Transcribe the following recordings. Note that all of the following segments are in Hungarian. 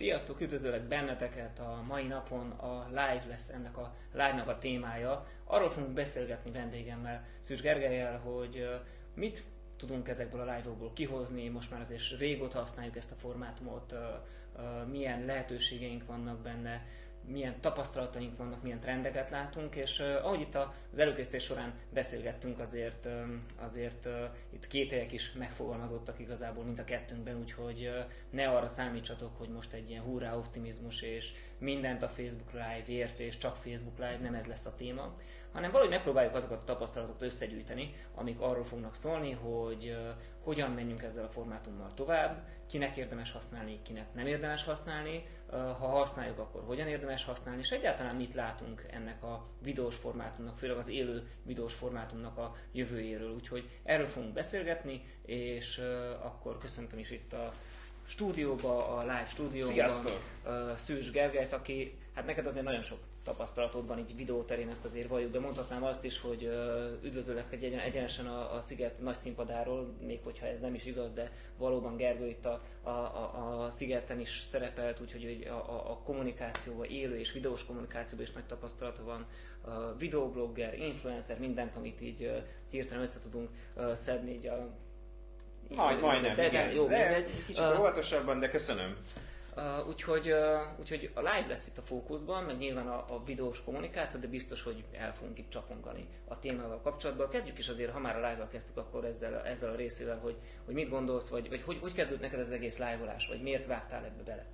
Sziasztok, üdvözöllek benneteket! A mai napon a live lesz ennek a live-nak a témája. Arról fogunk beszélgetni vendégemmel, Szűs Gergelyel, hogy mit tudunk ezekből a live-okból kihozni, most már azért régóta használjuk ezt a formátumot, milyen lehetőségeink vannak benne, milyen tapasztalataink vannak, milyen trendeket látunk, és ahogy itt az előkészítés során beszélgettünk, azért, azért itt kételyek is megfogalmazottak igazából, mint a kettőnkben, úgyhogy ne arra számítsatok, hogy most egy ilyen hurrá optimizmus, és mindent a Facebook Live ért, és csak Facebook Live, nem ez lesz a téma, hanem valahogy megpróbáljuk azokat a tapasztalatokat összegyűjteni, amik arról fognak szólni, hogy hogyan menjünk ezzel a formátummal tovább, kinek érdemes használni, kinek nem érdemes használni, ha használjuk, akkor hogyan érdemes használni, és egyáltalán mit látunk ennek a videós formátumnak, főleg az élő videós formátumnak a jövőjéről. Úgyhogy erről fogunk beszélgetni, és akkor köszöntöm is itt a stúdióba, a live stúdióban Sziasztok! Szűs Gergelyt, aki, hát neked azért nagyon sok tapasztalatod van így videóterén, ezt azért valljuk, de mondhatnám azt is, hogy üdvözöllek egy egyenesen a, a Sziget nagy színpadáról, még hogyha ez nem is igaz, de valóban Gergő itt a, a, a, a Szigeten is szerepelt, úgyhogy a, a, a kommunikációban, élő és videós kommunikációban is nagy tapasztalata van. Videoblogger, influencer, mindent, amit így hirtelen össze tudunk szedni így a majd, majdnem, de, igen. Jó, de, kicsit uh, óvatosabban, de köszönöm. Uh, úgyhogy, uh, úgyhogy a live lesz itt a fókuszban, meg nyilván a, a videós kommunikáció, de biztos, hogy el fogunk itt csapongani a témával kapcsolatban. Kezdjük is azért, ha már a live-val kezdtük, akkor ezzel, ezzel a részével, hogy, hogy mit gondolsz, vagy, vagy hogy, hogy kezdődött neked az egész live-olás, vagy miért vágtál ebbe bele?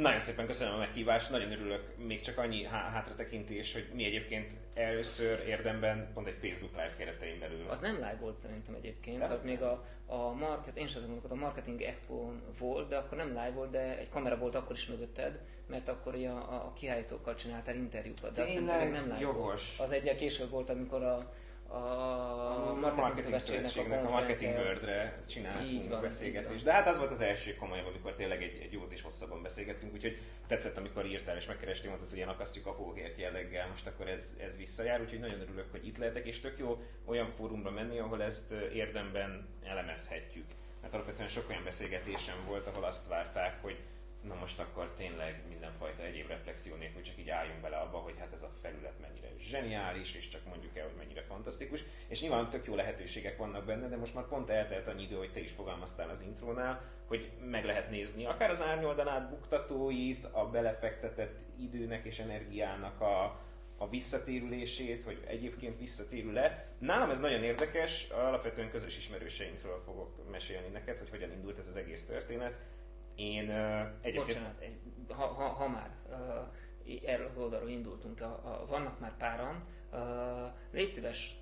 Nagyon szépen köszönöm a meghívást, nagyon örülök. Még csak annyi há- hátratekintés, hogy mi egyébként először érdemben pont egy Facebook Live keretein belül. Az nem live volt szerintem egyébként, de az még a, a market, én sem mondok, a Marketing expo volt, de akkor nem live volt, de egy kamera volt akkor is mögötted, mert akkor a, a, a kiállítókkal csináltál interjúkat. De Tényleg, nem live jogos. Volt. Az egyel később volt, amikor a a Marketing, marketing Szövetségnek, a, a Marketing World-re csináltunk beszélgetést. De hát az volt az első komolyabb, amikor tényleg egy, egy jót és hosszabban beszélgettünk, úgyhogy tetszett, amikor írtál és megkerestél, mondtad, hogy ilyen akasztjuk a hóhért jelleggel, most akkor ez, ez visszajár, úgyhogy nagyon örülök, hogy itt lehetek, és tök jó olyan fórumra menni, ahol ezt érdemben elemezhetjük. Mert alapvetően sok olyan beszélgetésem volt, ahol azt várták, hogy na most akkor tényleg mindenfajta egyéb reflexió nélkül csak így álljunk bele abba, hogy hát ez a felület mennyire zseniális, és csak mondjuk el, hogy mennyire fantasztikus. És nyilván tök jó lehetőségek vannak benne, de most már pont eltelt annyi idő, hogy te is fogalmaztál az intrónál, hogy meg lehet nézni akár az árnyoldalát buktatóit, a belefektetett időnek és energiának a, a visszatérülését, hogy egyébként visszatérül-e. Nálam ez nagyon érdekes, alapvetően közös ismerőseinkről fogok mesélni neked, hogy hogyan indult ez az egész történet én uh, egyébként... Bocsánat, ha, ha, ha már uh, erről az oldalról indultunk, a, a, vannak már páran, uh, légy szíves,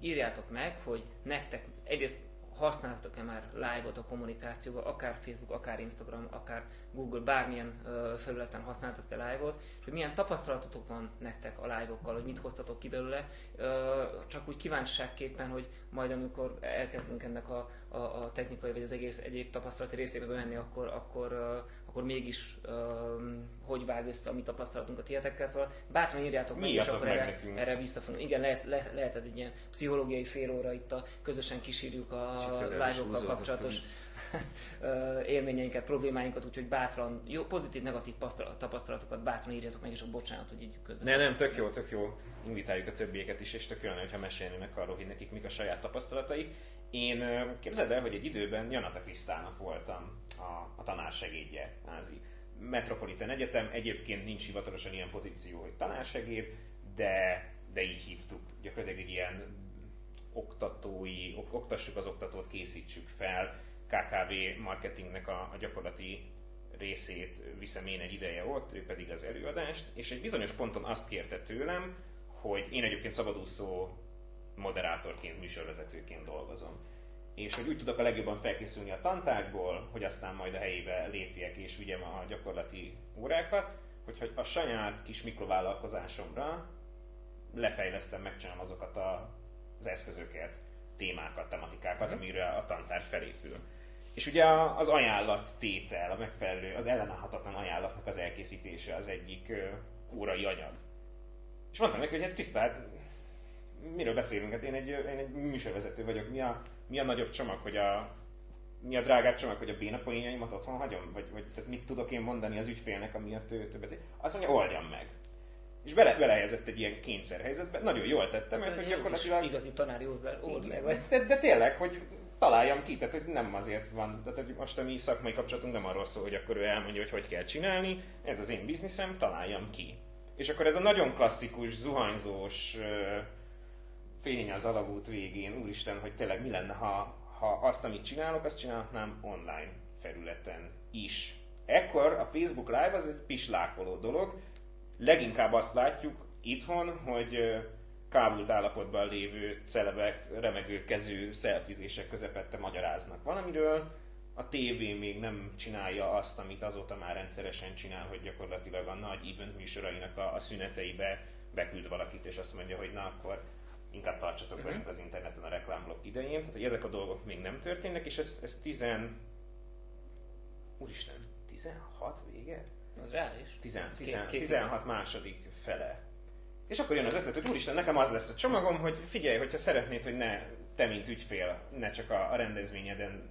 írjátok meg, hogy nektek egyrészt használtatok-e már live-ot a kommunikációban, akár Facebook, akár Instagram, akár Google, bármilyen uh, felületen használtatok-e live-ot, és hogy milyen tapasztalatotok van nektek a live-okkal, hogy mit hoztatok ki belőle, uh, csak úgy kíváncsiságképpen, hogy majd amikor elkezdünk ennek a, a, a technikai vagy az egész egyéb tapasztalati részébe menni, akkor, akkor, uh, akkor mégis um, hogy vág össze a mi tapasztalatunk a tietekkel, szóval bátran írjátok meg, és akkor erre, erre vissza fogunk. Igen, lehet, le, lehet ez egy ilyen pszichológiai fél óra itt a közösen kísírjuk a live-okkal kapcsolatos élményeinket, problémáinkat, úgyhogy bátran, jó, pozitív, negatív tapasztalatokat bátran írjatok meg, és a bocsánat, hogy így közben. Ne, nem, tök jó, tök jó. Invitáljuk a többieket is, és tök jó, hogyha mesélnének arról, hogy nekik mik a saját tapasztalataik. Én képzeld el, hogy egy időben Janata Krisztának voltam a, a tanársegédje, názi. Metropolitan Egyetem, egyébként nincs hivatalosan ilyen pozíció, hogy tanársegéd, de, de így hívtuk. Gyakorlatilag egy ilyen oktatói, oktassuk az oktatót, készítsük fel. KKV marketingnek a, a gyakorlati részét viszem én egy ideje ott, ő pedig az előadást, és egy bizonyos ponton azt kérte tőlem, hogy én egyébként szabadúszó moderátorként, műsorvezetőként dolgozom. És hogy úgy tudok a legjobban felkészülni a tantárgyból, hogy aztán majd a helyébe lépjek és vigyem a gyakorlati órákat, hogy a saját kis mikrovállalkozásomra lefejlesztem, megcsinálom azokat a, az eszközöket, témákat, tematikákat, mm. amire a tantár felépül. És ugye az ajánlat tétel, a megfelelő, az ellenállhatatlan ajánlatnak az elkészítése az egyik órai anyag. És mondtam neki, hogy hát Krisztá, hát miről beszélünk? Hát én egy, én egy műsorvezető vagyok, mi a, mi a nagyobb csomag, hogy a mi a drágább csomag, hogy a béna poénjaimat otthon hagyom? Vagy, vagy tehát mit tudok én mondani az ügyfélnek, amiatt ő többet... Azt mondja, oldjam meg. És bele, belehelyezett egy ilyen kényszerhelyzetbe. Nagyon jól tettem, mert hogy gyakorlatilag... Igazi tanári old meg. De, de, tényleg, hogy találjam ki, tehát hogy nem azért van, tehát hogy most a mi szakmai kapcsolatunk nem arról szól, hogy akkor ő elmondja, hogy hogy kell csinálni, ez az én bizniszem, találjam ki. És akkor ez a nagyon klasszikus, zuhanyzós fény az alagút végén, úristen, hogy tényleg mi lenne, ha, ha azt, amit csinálok, azt csinálhatnám online felületen is. Ekkor a Facebook Live az egy pislákoló dolog, leginkább azt látjuk itthon, hogy kábult állapotban lévő celebek remegő kezű szelfizések közepette magyaráznak valamiről, a tévé még nem csinálja azt, amit azóta már rendszeresen csinál, hogy gyakorlatilag a nagy event műsorainak a, a szüneteibe beküld valakit, és azt mondja, hogy na akkor inkább tartsatok uh-huh. velünk az interneten a reklámblokk idején. Tehát, hogy ezek a dolgok még nem történnek, és ez, ez 10... Úristen, 16 vége? Az reális. 10, 10, 16 második fele. És akkor jön az ötlet, hogy úristen, nekem az lesz a csomagom, hogy figyelj, hogyha szeretnéd, hogy ne te, mint ügyfél, ne csak a, a rendezvényeden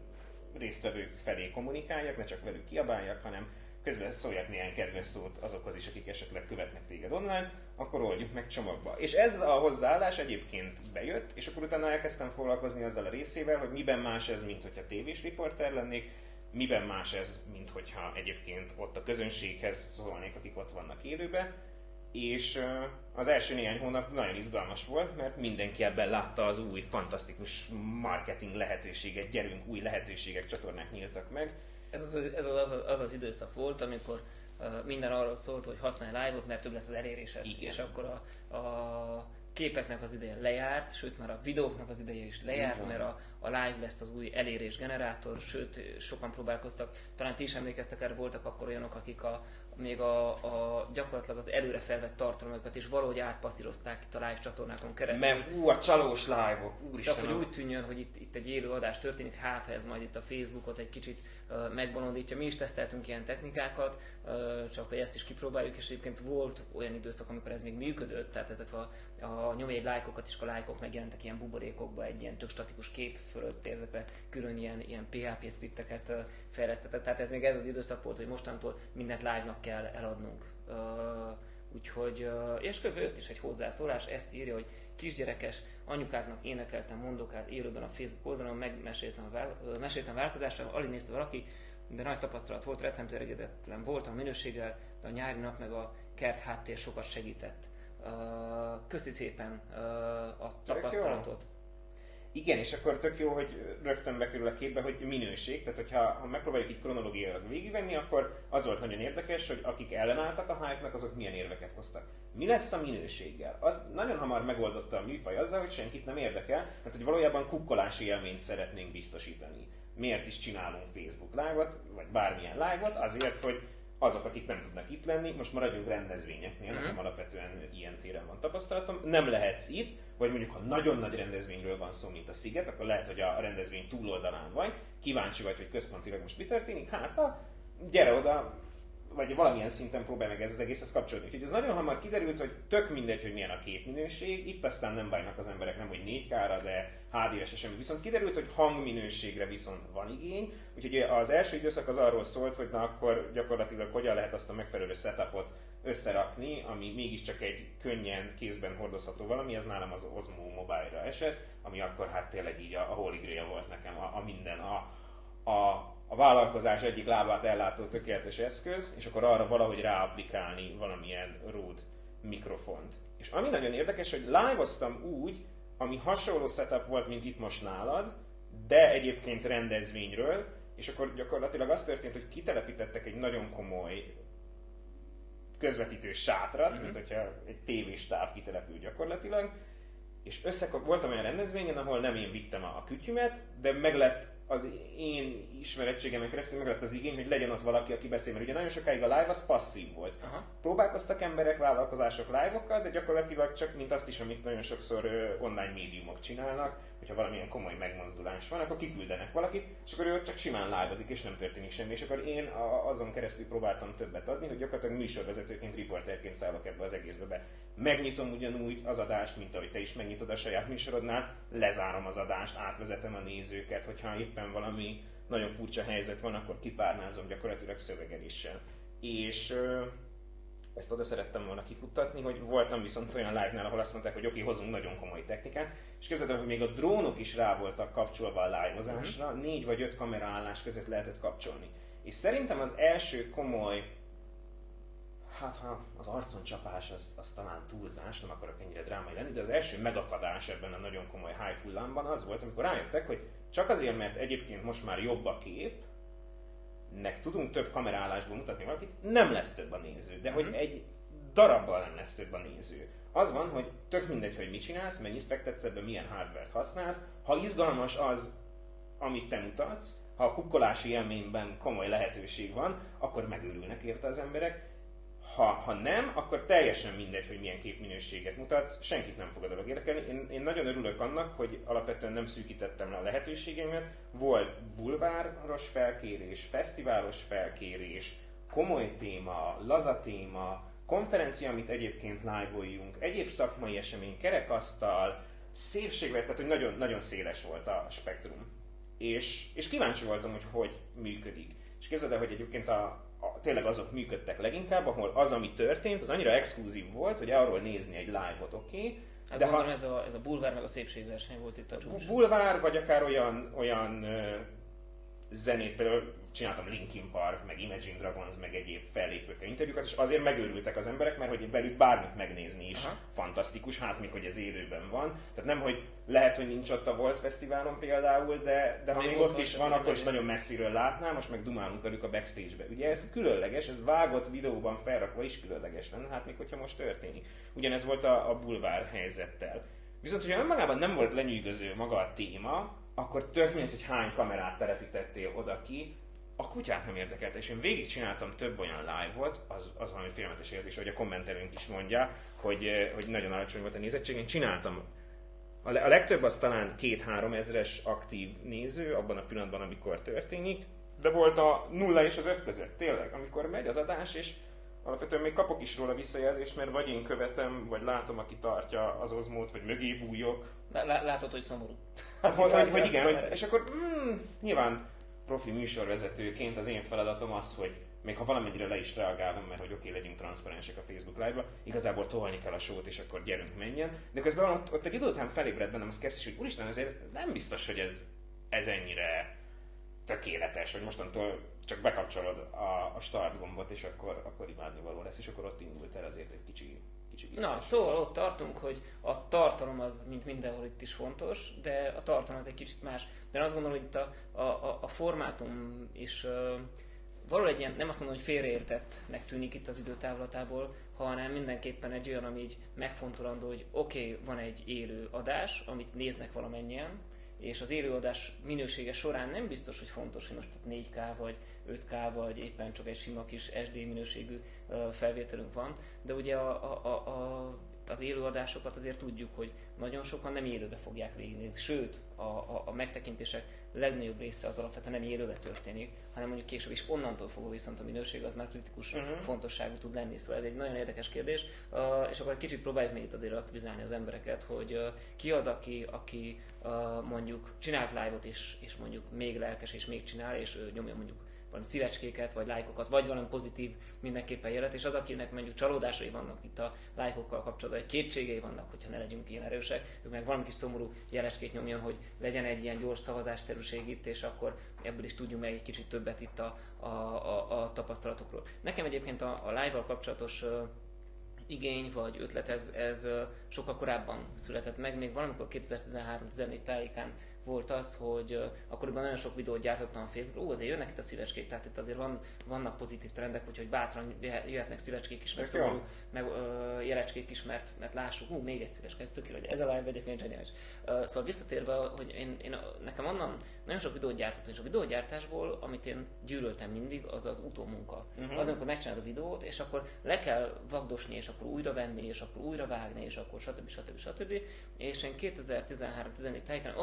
résztvevők felé kommunikáljak, ne csak velük kiabáljak, hanem közben szóljak néhány kedves szót azokhoz is, akik esetleg követnek téged online, akkor oldjuk meg csomagba. És ez a hozzáállás egyébként bejött, és akkor utána elkezdtem foglalkozni azzal a részével, hogy miben más ez, mint hogyha tévés riporter lennék, miben más ez, mint hogyha egyébként ott a közönséghez szólnék, akik ott vannak élőben, és az első néhány hónap nagyon izgalmas volt, mert mindenki ebben látta az új, fantasztikus marketing lehetőséget, gyerünk, új lehetőségek, csatornák nyíltak meg. Ez az ez az, az, az, időszak volt, amikor minden arról szólt, hogy használj live-ot, mert több lesz az elérésed. Igen. És akkor a, a képeknek az ideje lejárt, sőt már a videóknak az ideje is lejárt, Igen. mert a, a live lesz az új elérés generátor, sőt sokan próbálkoztak, talán ti is emlékeztek erre, voltak akkor olyanok, akik a, még a, a gyakorlatilag az előre felvett tartalmakat is valahogy átpasszírozták itt a live csatornákon keresztül. Mert fú, a csalós live-ok, úristen. Csak hogy úgy tűnjön, hogy itt, itt egy élő adás történik, hát ha ez majd itt a Facebookot egy kicsit megbolondítja. Mi is teszteltünk ilyen technikákat, csak hogy ezt is kipróbáljuk, és egyébként volt olyan időszak, amikor ez még működött, tehát ezek a, a nyomj egy lájkokat, és a lájkok megjelentek ilyen buborékokba, egy ilyen tök statikus kép fölött, ezekre külön ilyen, ilyen PHP scripteket fejlesztettek. Tehát ez még ez az időszak volt, hogy mostantól mindent live-nak kell eladnunk. Úgyhogy, és közben jött is egy hozzászólás, ezt írja, hogy kisgyerekes, anyukáknak énekeltem mondokát élőben a Facebook oldalon, megmeséltem a, vál, meséltem változásra, alig nézte valaki, de nagy tapasztalat volt, rettentő elégedetlen voltam a minőséggel, de a nyári nap meg a kert háttér sokat segített. Köszi szépen a tapasztalatot. Igen, és akkor tök jó, hogy rögtön bekerül a képbe, hogy minőség, tehát hogyha ha megpróbáljuk így kronológiailag végigvenni, akkor az volt nagyon érdekes, hogy akik ellenálltak a hype azok milyen érveket hoztak. Mi lesz a minőséggel? Az nagyon hamar megoldotta a műfaj azzal, hogy senkit nem érdekel, mert hogy valójában kukkolási élményt szeretnénk biztosítani. Miért is csinálunk Facebook live-ot, vagy bármilyen live-ot? Azért, hogy azok, akik nem tudnak itt lenni, most maradjunk rendezvényeknél, nekem mm. alapvetően ilyen téren van tapasztalatom, nem lehetsz itt, vagy mondjuk ha nagyon nagy rendezvényről van szó, mint a Sziget, akkor lehet, hogy a rendezvény túloldalán vagy, kíváncsi vagy, hogy központilag most mi történik, hát ha gyere oda, vagy valamilyen szinten próbálj meg ez az egészhez kapcsolódni. Úgyhogy ez nagyon hamar kiderült, hogy tök mindegy, hogy milyen a képminőség, itt aztán nem bajnak az emberek nem, hogy 4K-ra, de HDR-se semmi. Viszont kiderült, hogy hangminőségre viszont van igény, úgyhogy az első időszak az arról szólt, hogy na akkor gyakorlatilag hogyan lehet azt a megfelelő setupot összerakni, ami mégiscsak egy könnyen kézben hordozható valami, ez nálam az Osmo Mobile-ra esett, ami akkor hát tényleg így a, a holy grail volt nekem, a, a minden, a, a a vállalkozás egyik lábát ellátó tökéletes eszköz, és akkor arra valahogy ráaplikálni valamilyen Rode mikrofont. És ami nagyon érdekes, hogy live úgy, ami hasonló setup volt, mint itt most nálad, de egyébként rendezvényről, és akkor gyakorlatilag az történt, hogy kitelepítettek egy nagyon komoly közvetítő sátrat, mm-hmm. mint hogyha egy tévéstáv kitelepül gyakorlatilag, és össze, voltam olyan rendezvényen, ahol nem én vittem a, a kütyümet, de meg lett az én ismerettségemen keresztül meg lett az igény, hogy legyen ott valaki, aki beszél, mert ugye nagyon sokáig a live az passzív volt. Aha. Próbálkoztak emberek, vállalkozások live-okkal, de gyakorlatilag csak mint azt is, amit nagyon sokszor online médiumok csinálnak, hogyha valamilyen komoly megmozdulás van, akkor kiküldenek valakit, és akkor ő csak simán live és nem történik semmi. És akkor én azon keresztül próbáltam többet adni, hogy gyakorlatilag műsorvezetőként, riporterként szállok ebbe az egészbe be. Megnyitom ugyanúgy az adást, mint ahogy te is megnyitod a saját műsorodnál, lezárom az adást, átvezetem a nézőket, hogyha éppen valami nagyon furcsa helyzet van, akkor kipárnázom gyakorlatilag szövegeléssel. És ezt oda szerettem volna kifuttatni, hogy voltam viszont olyan live-nál, ahol azt mondták, hogy oké, okay, hozunk nagyon komoly technikát, és képzeljük, hogy még a drónok is rá voltak kapcsolva a live-ozásra, uh-huh. négy vagy öt kameraállás között lehetett kapcsolni. És szerintem az első komoly, hát ha az arcon csapás az, az talán túlzás, nem akarok ennyire drámai lenni, de az első megakadás ebben a nagyon komoly hype hullámban az volt, amikor rájöttek, hogy csak azért, mert egyébként most már jobb a kép, nek tudunk több kamerálásból mutatni valakit, nem lesz több a néző. De hogy mhm. egy darabbal nem lesz több a néző. Az van, hogy tök mindegy, hogy mit csinálsz, mennyit fektetsz ebbe, milyen hardware-t használsz. Ha izgalmas az, amit te mutatsz, ha a kukkolási élményben komoly lehetőség van, akkor megőrülnek érte az emberek. Ha, ha nem, akkor teljesen mindegy, hogy milyen képminőséget mutatsz, senkit nem fog a dolog érdekelni. Én, én nagyon örülök annak, hogy alapvetően nem szűkítettem le a lehetőségeimet. Volt bulváros felkérés, fesztiválos felkérés, komoly téma, laza téma, konferencia, amit egyébként live egyéb szakmai esemény, kerekasztal, szépségvet, tehát hogy nagyon, nagyon széles volt a spektrum. És, és kíváncsi voltam, hogy hogy működik. És képzeld el, hogy egyébként a, a, tényleg azok működtek leginkább, ahol az, ami történt, az annyira exkluzív volt, hogy arról nézni egy live-ot, oké, okay, Hát de ha, ez a, ez a bulvár meg a szépségverseny volt itt a csúcs. Bulvár, vagy akár olyan, olyan zenét, például csináltam Linkin Park, meg Imagine Dragons, meg egyéb fellépőkkel interjúkat, és azért megőrültek az emberek, mert hogy velük bármit megnézni is Aha. fantasztikus, hát még hogy ez élőben van. Tehát nem, hogy lehet, hogy nincs ott a Volt Fesztiválon például, de, de ha még ott is van, akkor is nagyon messziről látnám, most meg dumálunk velük a backstage-be. Ugye ez különleges, ez vágott videóban felrakva is különleges lenne, hát még hogyha most történik. Ugyanez volt a, a bulvár helyzettel. Viszont, hogyha önmagában nem volt lenyűgöző maga a téma, akkor tök mindegy, hogy hány kamerát telepítettél oda ki, a kutyát nem érdekelte, és én végigcsináltam több olyan live-ot, az, az valami félelmetes érzés, hogy a kommentelőnk is mondja, hogy, eh, hogy nagyon alacsony volt a nézettség. Én csináltam a, a legtöbb az talán két-három ezres aktív néző abban a pillanatban, amikor történik, de volt a nulla és az öt között, tényleg, amikor megy az adás, és alapvetően még kapok is róla visszajelzést, mert vagy én követem, vagy látom, aki tartja az ozmót, vagy mögé bújok. Látod, hogy szomorú. hogy, hogy, hogy igen, hogy, és akkor mm, nyilván profi műsorvezetőként az én feladatom az, hogy még ha valamennyire le is reagálom, mert hogy oké, okay, legyünk transzparensek a Facebook Live-ba, igazából tolni kell a sót, és akkor gyerünk menjen. De közben ott, ott egy idő után felébred bennem a szkepszis, hogy úristen, ezért nem biztos, hogy ez, ez ennyire tökéletes, hogy mostantól csak bekapcsolod a, a start gombot, és akkor, akkor imádni való lesz, és akkor ott indult el azért egy kicsi, kicsi Na, szóval ott tartunk, hogy a tartalom az, mint mindenhol itt is fontos, de a tartalom az egy kicsit más. De én azt gondolom, hogy itt a, a, a formátum is uh, való egy ilyen, nem azt mondom, hogy félreértettnek tűnik itt az időtávlatából, hanem mindenképpen egy olyan, ami így megfontolandó, hogy oké, okay, van egy élő adás, amit néznek valamennyien, és az élőadás minősége során nem biztos, hogy fontos, hogy most 4K vagy 5K vagy éppen csak egy sima kis SD minőségű felvételünk van, de ugye a, a, a, a az élőadásokat azért tudjuk, hogy nagyon sokan nem élőbe fogják végignézni, sőt, a, a, a megtekintések legnagyobb része az alapvetően nem élőbe történik, hanem mondjuk később is onnantól fogva viszont a minőség az már kritikus uh-huh. fontosságú tud lenni. Szóval ez egy nagyon érdekes kérdés, uh, és akkor egy kicsit próbáljuk még itt azért aktivizálni az embereket, hogy uh, ki az, aki, aki uh, mondjuk csinált live-ot és, és mondjuk még lelkes és még csinál, és uh, nyomja mondjuk valami szívecskéket, vagy lájkokat, vagy valami pozitív mindenképpen jelet, és az, akinek mondjuk csalódásai vannak itt a lájkokkal kapcsolatban, vagy kétségei vannak, hogyha ne legyünk ilyen erősek, ő meg valami kis szomorú jeleskét nyomjon, hogy legyen egy ilyen gyors szavazásszerűség itt, és akkor ebből is tudjunk meg egy kicsit többet itt a, a, a, a tapasztalatokról. Nekem egyébként a, a live-val kapcsolatos igény vagy ötlet ez, ez sokkal korábban született meg, még valamikor 2013-14 tájékán volt az, hogy akkoriban nagyon sok videót gyártottam a Facebookon, ó, azért jönnek itt a szívecskék, tehát itt azért van, vannak pozitív trendek, úgyhogy bátran jöhetnek szívecskék is, meg szomorú, meg ö, jelecskék is, mert, mert lássuk, ú, még egy szíveske, ez tökéletes, ez a live egyébként zseniális. Uh, szóval visszatérve, hogy én, én, nekem onnan nagyon sok videót gyártottam, és a videógyártásból, amit én gyűlöltem mindig, az az utómunka. Uh-huh. Az, amikor megcsinálod a videót, és akkor le kell vagdosni, és akkor újra venni, és akkor újra vágni, és akkor stb. stb. stb. stb. És én 2013-14 tájéken, a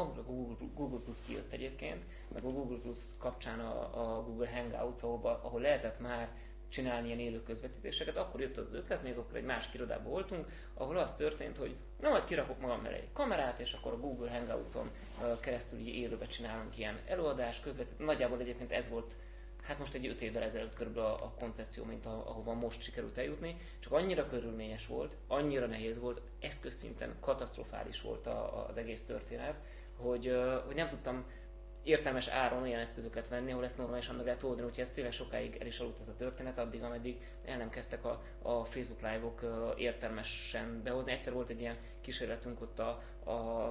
Google Google, Plus kijött egyébként, meg a Google Plus kapcsán a, a Google Hangouts, ahol, ahol lehetett már csinálni ilyen élő közvetítéseket, akkor jött az ötlet, még akkor egy másik irodában voltunk, ahol az történt, hogy na majd kirakok magam mellé egy kamerát, és akkor a Google Hangouts-on keresztül így élőbe csinálunk ilyen előadás, közvetít. Nagyjából egyébként ez volt hát most egy öt évvel ezelőtt körülbelül a, a koncepció, mint a, ahova most sikerült eljutni, csak annyira körülményes volt, annyira nehéz volt, eszközszinten katasztrofális volt a, az egész történet, hogy, hogy nem tudtam értelmes áron olyan eszközöket venni, ahol ezt normálisan meg lehet oldani, úgyhogy ez tényleg sokáig el is aludt ez a történet, addig, ameddig el nem kezdtek a, a Facebook live-ok értelmesen behozni. Egyszer volt egy ilyen kísérletünk ott a, a,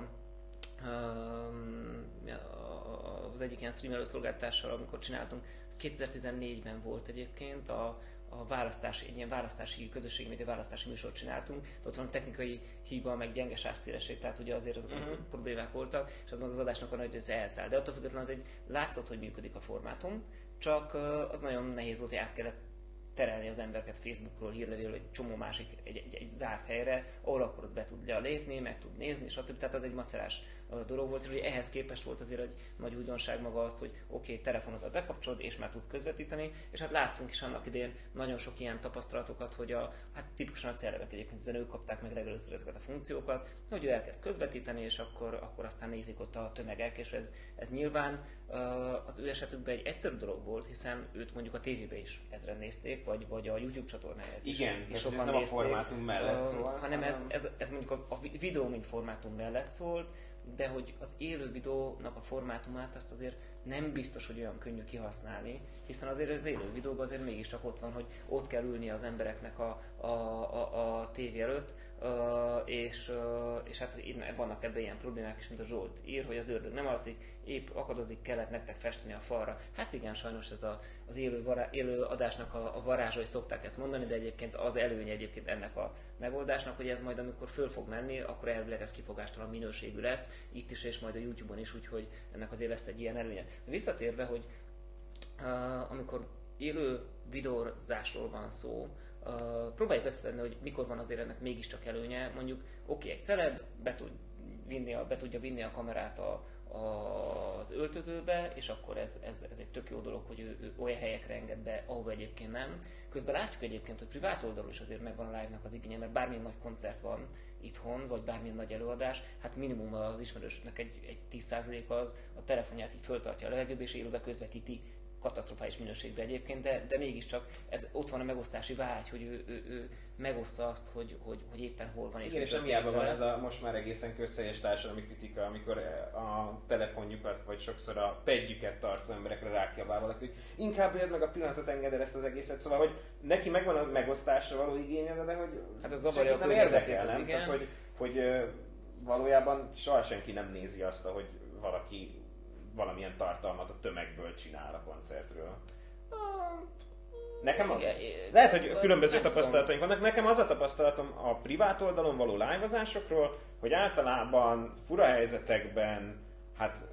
az egyik ilyen streamelő szolgáltással, amikor csináltunk, ez 2014-ben volt egyébként, a, a választási, egy ilyen választási közösségi média választási műsort csináltunk, de ott van technikai hiba, meg gyenge sávszélesség, tehát ugye azért azok uh-huh. problémák voltak, és az meg az adásnak a nagy része elszáll. De attól függetlenül az egy látszott, hogy működik a formátum, csak az nagyon nehéz volt, hogy át kellett terelni az embereket Facebookról, hírlevélről, egy csomó másik, egy, egy, egy zárt helyre, ahol akkor az be tudja lépni, meg tud nézni, stb. Tehát az egy macerás dolog volt, és ugye ehhez képest volt azért egy nagy újdonság maga az, hogy oké, okay, telefonodat bekapcsolod, és már tudsz közvetíteni, és hát láttunk is annak idén nagyon sok ilyen tapasztalatokat, hogy a, hát tipikusan a celebek egyébként ezen ők kapták meg legelőször ezeket a funkciókat, hogy ő elkezd közvetíteni, és akkor, akkor aztán nézik ott a tömegek, és ez, ez nyilván az ő esetükben egy egyszerű dolog volt, hiszen őt mondjuk a tévébe is ezren nézték, vagy, vagy a YouTube csatornáját is. Igen, és sokan ez nem nézték, a formátum mellett szólt, hanem ez, ez, ez mondjuk a, a videó, mint formátum mellett szólt, de hogy az élő videónak a formátumát azt azért nem biztos, hogy olyan könnyű kihasználni, hiszen azért az élő videóban azért mégiscsak ott van, hogy ott kell ülni az embereknek a, a, a, a tévé előtt, és, és hát vannak ebben ilyen problémák is, mint a Zsolt ír, hogy az ördög nem alszik, épp akadozik, kellett nektek festeni a falra. Hát igen, sajnos ez a, az élő, vará, élő adásnak a, a varázsai szokták ezt mondani, de egyébként az előnye egyébként ennek a megoldásnak, hogy ez majd amikor föl fog menni, akkor elvileg ez kifogástalan minőségű lesz, itt is és majd a YouTube-on is, úgyhogy ennek azért lesz egy ilyen előnye. Visszatérve, hogy uh, amikor élő videózásról van szó, Uh, próbáljuk összeszedni, hogy mikor van azért ennek mégiscsak előnye. Mondjuk, oké, okay, egy celeb be, tud vinni a, be tudja vinni a kamerát a, a, az öltözőbe, és akkor ez, ez, ez egy tök jó dolog, hogy ő, ő olyan helyekre enged be, ahova egyébként nem. Közben látjuk egyébként, hogy privát oldalról is azért megvan a live-nak az igénye, mert bármilyen nagy koncert van itthon, vagy bármilyen nagy előadás, hát minimum az ismerősöknek egy, egy 10% az a telefonját így föltartja a levegőbe, és élőbe közvetíti katasztrofális minőségben egyébként, de, de mégiscsak ez, ott van a megosztási vágy, hogy ő, ő, ő megoszta azt, hogy, hogy, hogy éppen hol van. És Igen, és amiában van ez a most már egészen közszeres társadalmi kritika, amikor a telefonjukat, vagy sokszor a pegyüket tartó emberekre rákiabál valaki, hogy inkább éld meg a pillanatot, enged el ezt az egészet. Szóval, hogy neki megvan a megosztásra való igénye, de hogy hát az zavarja nem érdekel, nem? Tehát, hogy, hogy valójában soha senki nem nézi azt, hogy valaki valamilyen tartalmat a tömegből csinál a koncertről. Nekem a, lehet, hogy különböző tapasztalataink vannak. Nekem az a tapasztalatom a privát oldalon való live hogy általában fura helyzetekben, hát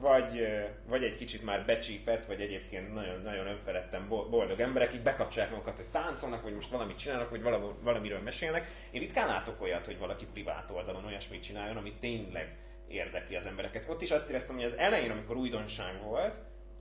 vagy, vagy egy kicsit már becsípett, vagy egyébként nagyon, nagyon önfeledten boldog emberek, így bekapcsolják magukat, hogy táncolnak, vagy most valamit csinálnak, vagy valamiről mesélnek. Én ritkán látok olyat, hogy valaki privát oldalon olyasmit csináljon, ami tényleg érdekli az embereket. Ott is azt éreztem, hogy az elején, amikor újdonság volt,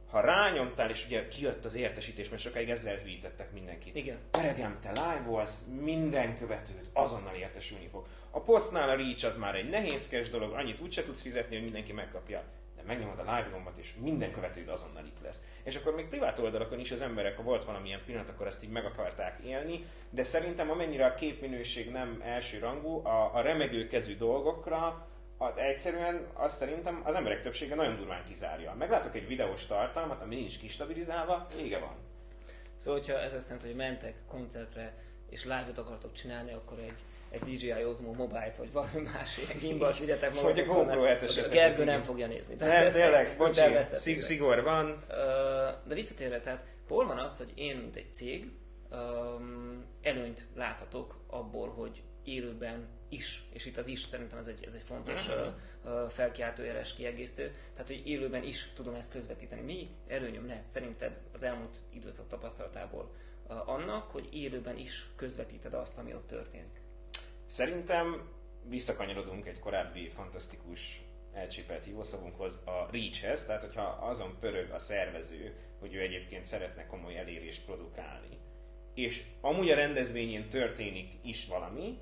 ha rányomtál, és ugye kijött az értesítés, mert sokáig ezzel hűítettek mindenkit. Igen. Öregem, te live volsz, minden követőd azonnal értesülni fog. A postnál a reach az már egy nehézkes dolog, annyit úgyse tudsz fizetni, hogy mindenki megkapja. De megnyomod a live gombot, és minden követőd azonnal itt lesz. És akkor még privát oldalakon is az emberek, ha volt valamilyen pillanat, akkor ezt így meg akarták élni, de szerintem amennyire a képminőség nem első rangú, a, a remegő kezű dolgokra, Hát egyszerűen azt szerintem az emberek többsége nagyon durván kizárja. Meglátok egy videós tartalmat, ami nincs kistabilizálva, vége van. Szóval, hogyha ez azt jelenti, hogy mentek koncertre és live-ot akartok csinálni, akkor egy, egy DJI Osmo mobile vagy valami más ilyen gimbal vigyetek magatok. Hogy a GoPro 7 A Gergő nem fogja nézni. Nem, tényleg, bocsi, szigor van. De visszatérve, tehát hol van az, hogy én, mint egy cég, előnyt láthatok abból, hogy élőben is, és itt az is szerintem ez egy, ez egy fontos uh, uh, felkiáltójeles kiegészítő, tehát hogy élőben is tudom ezt közvetíteni. Mi erőnyöm lehet szerinted az elmúlt időszak tapasztalatából uh, annak, hogy élőben is közvetíted azt, ami ott történik? Szerintem visszakanyarodunk egy korábbi fantasztikus elcsépelt hívószavunkhoz, a reach-hez, tehát hogyha azon pörög a szervező, hogy ő egyébként szeretne komoly elérést produkálni, és amúgy a rendezvényén történik is valami,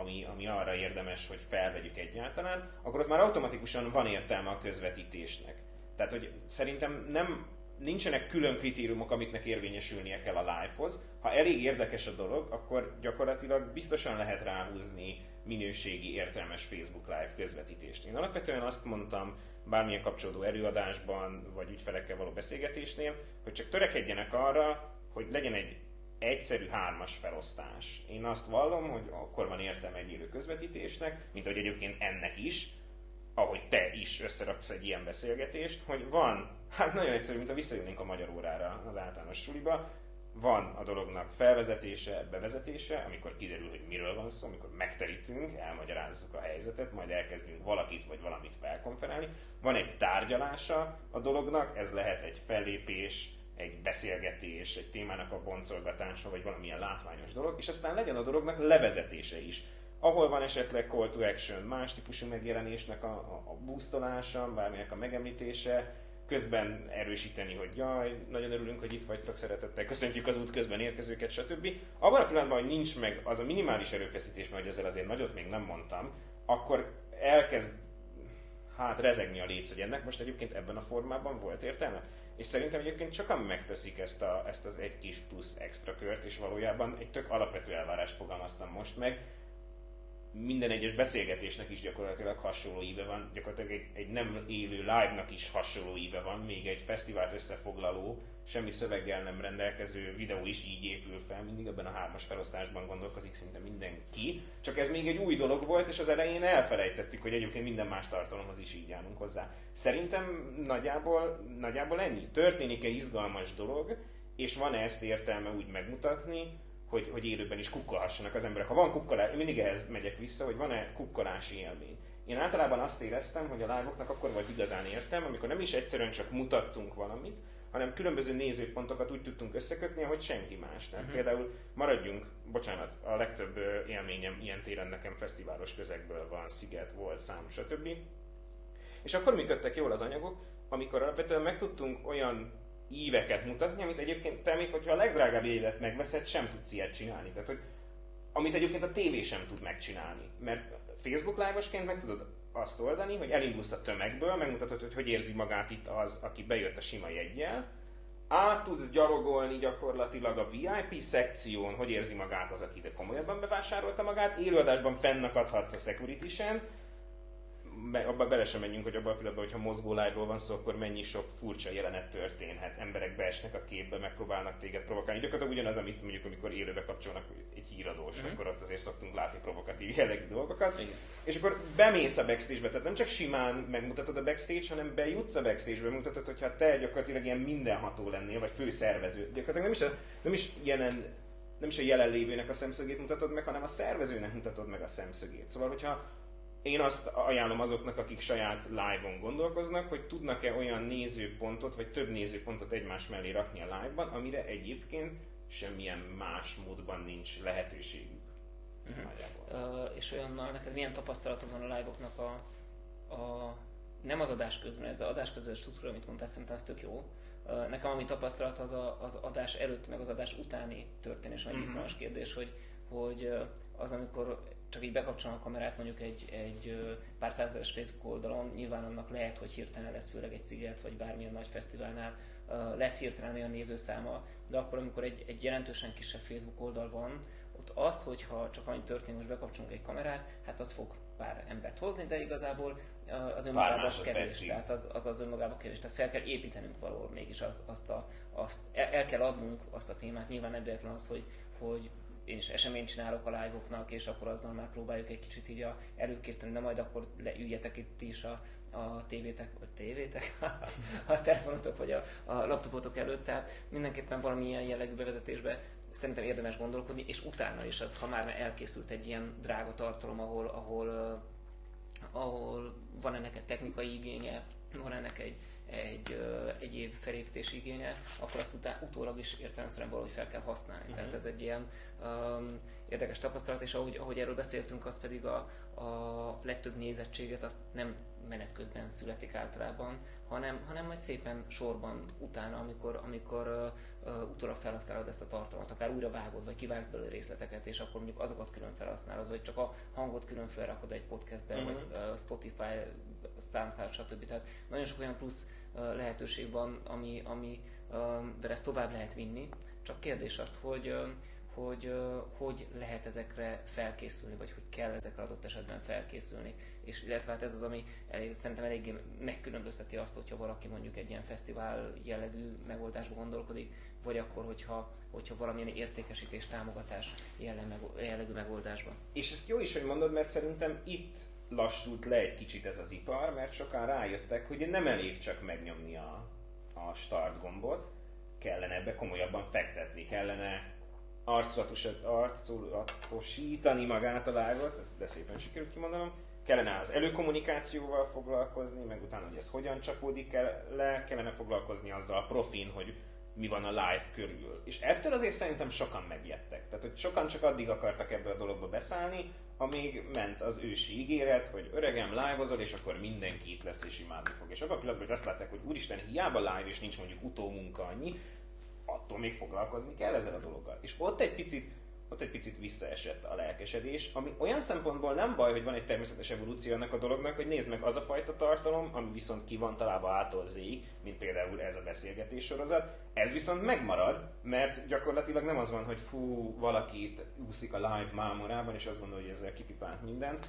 ami, ami arra érdemes, hogy felvegyük egyáltalán, akkor ott már automatikusan van értelme a közvetítésnek. Tehát, hogy szerintem nem nincsenek külön kritériumok, amiknek érvényesülnie kell a live-hoz. Ha elég érdekes a dolog, akkor gyakorlatilag biztosan lehet ráhúzni minőségi, értelmes Facebook Live közvetítést. Én alapvetően azt mondtam bármilyen kapcsolódó előadásban, vagy ügyfelekkel való beszélgetésnél, hogy csak törekedjenek arra, hogy legyen egy egyszerű hármas felosztás. Én azt vallom, hogy akkor van értelme egy élő közvetítésnek, mint ahogy egyébként ennek is, ahogy te is összeraksz egy ilyen beszélgetést, hogy van, hát nagyon egyszerű, mint a visszajönnénk a magyar órára az általános suliba, van a dolognak felvezetése, bevezetése, amikor kiderül, hogy miről van szó, amikor megterítünk, elmagyarázzuk a helyzetet, majd elkezdünk valakit vagy valamit felkonferálni. Van egy tárgyalása a dolognak, ez lehet egy fellépés, egy beszélgetés, egy témának a boncolgatása, vagy valamilyen látványos dolog, és aztán legyen a dolognak levezetése is. Ahol van esetleg call to action, más típusú megjelenésnek a, a, boostolása, bármilyenek a megemlítése, közben erősíteni, hogy jaj, nagyon örülünk, hogy itt vagytok, szeretettel köszöntjük az út közben érkezőket, stb. Abban a pillanatban, hogy nincs meg az a minimális erőfeszítés, mert ezzel azért nagyot még nem mondtam, akkor elkezd hát rezegni a léc, hogy ennek most egyébként ebben a formában volt értelme. És szerintem egyébként sokan megteszik ezt, a, ezt az egy kis plusz extra kört, és valójában egy tök alapvető elvárást fogalmaztam most meg, minden egyes beszélgetésnek is gyakorlatilag hasonló íve van, gyakorlatilag egy, egy nem élő live-nak is hasonló íve van, még egy fesztivált összefoglaló, semmi szöveggel nem rendelkező videó is így épül fel, mindig ebben a hármas felosztásban gondolkozik szinte mindenki, csak ez még egy új dolog volt, és az elején elfelejtettük, hogy egyébként minden más tartalomhoz is így állunk hozzá. Szerintem nagyjából, nagyjából ennyi. Történik-e izgalmas dolog, és van-e ezt értelme úgy megmutatni, hogy, hogy élőben is kukkolhassanak az emberek. Ha van kukkolás, én mindig ehhez megyek vissza, hogy van-e kukkolási élmény. Én általában azt éreztem, hogy a live-oknak akkor volt igazán értem, amikor nem is egyszerűen csak mutattunk valamit, hanem különböző nézőpontokat úgy tudtunk összekötni, ahogy senki más. Tehát uh-huh. például maradjunk, bocsánat, a legtöbb élményem ilyen téren nekem fesztiválos közegből van, Sziget, volt, szám, stb. És akkor működtek jól az anyagok, amikor alapvetően meg tudtunk olyan íveket mutatni, amit egyébként te még, hogyha a legdrágább élet megveszed, sem tudsz ilyet csinálni. Tehát, hogy amit egyébként a tévé sem tud megcsinálni. Mert Facebook live meg tudod azt oldani, hogy elindulsz a tömegből, megmutatod, hogy hogy érzi magát itt az, aki bejött a sima jeggyel, át tudsz gyalogolni gyakorlatilag a VIP szekción, hogy érzi magát az, aki ide komolyabban bevásárolta magát, élőadásban fennakadhatsz a security abba bele sem menjünk, hogy abban a pillanatban, hogyha mozgó live-ról van szó, akkor mennyi sok furcsa jelenet történhet. Emberek beesnek a képbe, megpróbálnak téged provokálni. Gyakorlatilag ugyanaz, amit mondjuk, amikor élőbe kapcsolnak egy híradós, mm-hmm. akkor ott azért szoktunk látni provokatív jellegű dolgokat. Igen. És akkor bemész a backstage-be, tehát nem csak simán megmutatod a backstage, hanem bejutsz a backstage-be, mutatod, hogyha te gyakorlatilag ilyen mindenható lennél, vagy főszervező. Gyakorlatilag nem is, a, nem is jelen nem is a jelenlévőnek a szemszögét mutatod meg, hanem a szervezőnek mutatod meg a szemszögét. Szóval, hogyha én azt ajánlom azoknak, akik saját live-on gondolkoznak, hogy tudnak-e olyan nézőpontot, vagy több nézőpontot egymás mellé rakni a live-ban, amire egyébként semmilyen más módban nincs lehetőségük. Uh-huh. Uh, és olyannal neked milyen tapasztalatod van a live-oknak a, a nem az adás közben, ez az adás közben struktúra, amit mondtál, szerintem ez tök jó. Uh, nekem ami tapasztalat az a, az adás előtt, meg az adás utáni történés, vagy uh-huh. kérdés, hogy, hogy az, amikor csak így bekapcsolom a kamerát mondjuk egy, egy pár százeres Facebook oldalon, nyilván annak lehet, hogy hirtelen lesz, főleg egy sziget, vagy bármilyen nagy fesztiválnál lesz hirtelen olyan nézőszáma, de akkor, amikor egy, egy jelentősen kisebb Facebook oldal van, ott az, hogyha csak annyi történik, most bekapcsolunk egy kamerát, hát az fog pár embert hozni, de igazából az önmagában az kevés, tehát az, az az önmagában kevés, tehát fel kell építenünk valahol mégis az, azt, a, azt el, el, kell adnunk azt a témát, nyilván nem az, hogy, hogy én is eseményt csinálok a live-oknak, és akkor azzal már próbáljuk egy kicsit így a előkészíteni, de majd akkor leüljetek itt is a, a tévétek, vagy tévétek, a telefonotok, vagy a, a laptopotok előtt, tehát mindenképpen valamilyen jellegű bevezetésbe szerintem érdemes gondolkodni, és utána is az, ha már elkészült egy ilyen drága tartalom, ahol, ahol, uh, ahol van ennek egy technikai igénye, van ennek egy, egy uh, egyéb felépítési igénye, akkor azt után, utólag is értelemszerűen valahogy fel kell használni. Uh-huh. Tehát ez egy ilyen um, érdekes tapasztalat, és ahogy, ahogy erről beszéltünk, az pedig a, a legtöbb nézettséget azt nem menet közben születik általában, hanem, hanem majd szépen sorban utána, amikor, amikor uh, uh, utólag felhasználod ezt a tartalmat, akár újra vágod, vagy kivágsz belőle részleteket, és akkor mondjuk azokat külön felhasználod, vagy csak a hangot külön felrakod egy podcastbe, uh-huh. vagy uh, Spotify, SoundCloud, stb. Tehát nagyon sok olyan plusz uh, lehetőség van, ami, ami uh, ezt tovább lehet vinni. Csak kérdés az, hogy uh, hogy hogy lehet ezekre felkészülni, vagy hogy kell ezekre adott esetben felkészülni. És illetve hát ez az, ami elég, szerintem eléggé megkülönbözteti azt, hogyha valaki mondjuk egy ilyen fesztivál jellegű megoldásba gondolkodik, vagy akkor, hogyha, hogyha valamilyen értékesítés, támogatás jellegű megoldásba. És ezt jó is, hogy mondod, mert szerintem itt lassult le egy kicsit ez az ipar, mert sokan rájöttek, hogy nem elég csak megnyomni a, a start gombot, kellene ebbe komolyabban fektetni, kellene arculatosítani magát a live de szépen sikerült kimondanom. Kellene az előkommunikációval foglalkozni, meg utána, hogy ez hogyan csapódik el le, kellene foglalkozni azzal a profin, hogy mi van a live körül. És ettől azért szerintem sokan megijedtek. Tehát, hogy sokan csak addig akartak ebből a dologba beszállni, amíg ment az ősi ígéret, hogy öregem live és akkor mindenki itt lesz és imádni fog. És abban a pillanatban, hogy azt látták, hogy úristen, hiába live és nincs mondjuk utómunka annyi, attól még foglalkozni kell ezzel a dologgal. És ott egy picit ott egy picit visszaesett a lelkesedés, ami olyan szempontból nem baj, hogy van egy természetes evolúció ennek a dolognak, hogy nézd meg az a fajta tartalom, ami viszont ki van találva ától mint például ez a beszélgetés sorozat, ez viszont megmarad, mert gyakorlatilag nem az van, hogy fú, valaki itt úszik a live mámorában, és azt gondolja, hogy ezzel kipipált mindent.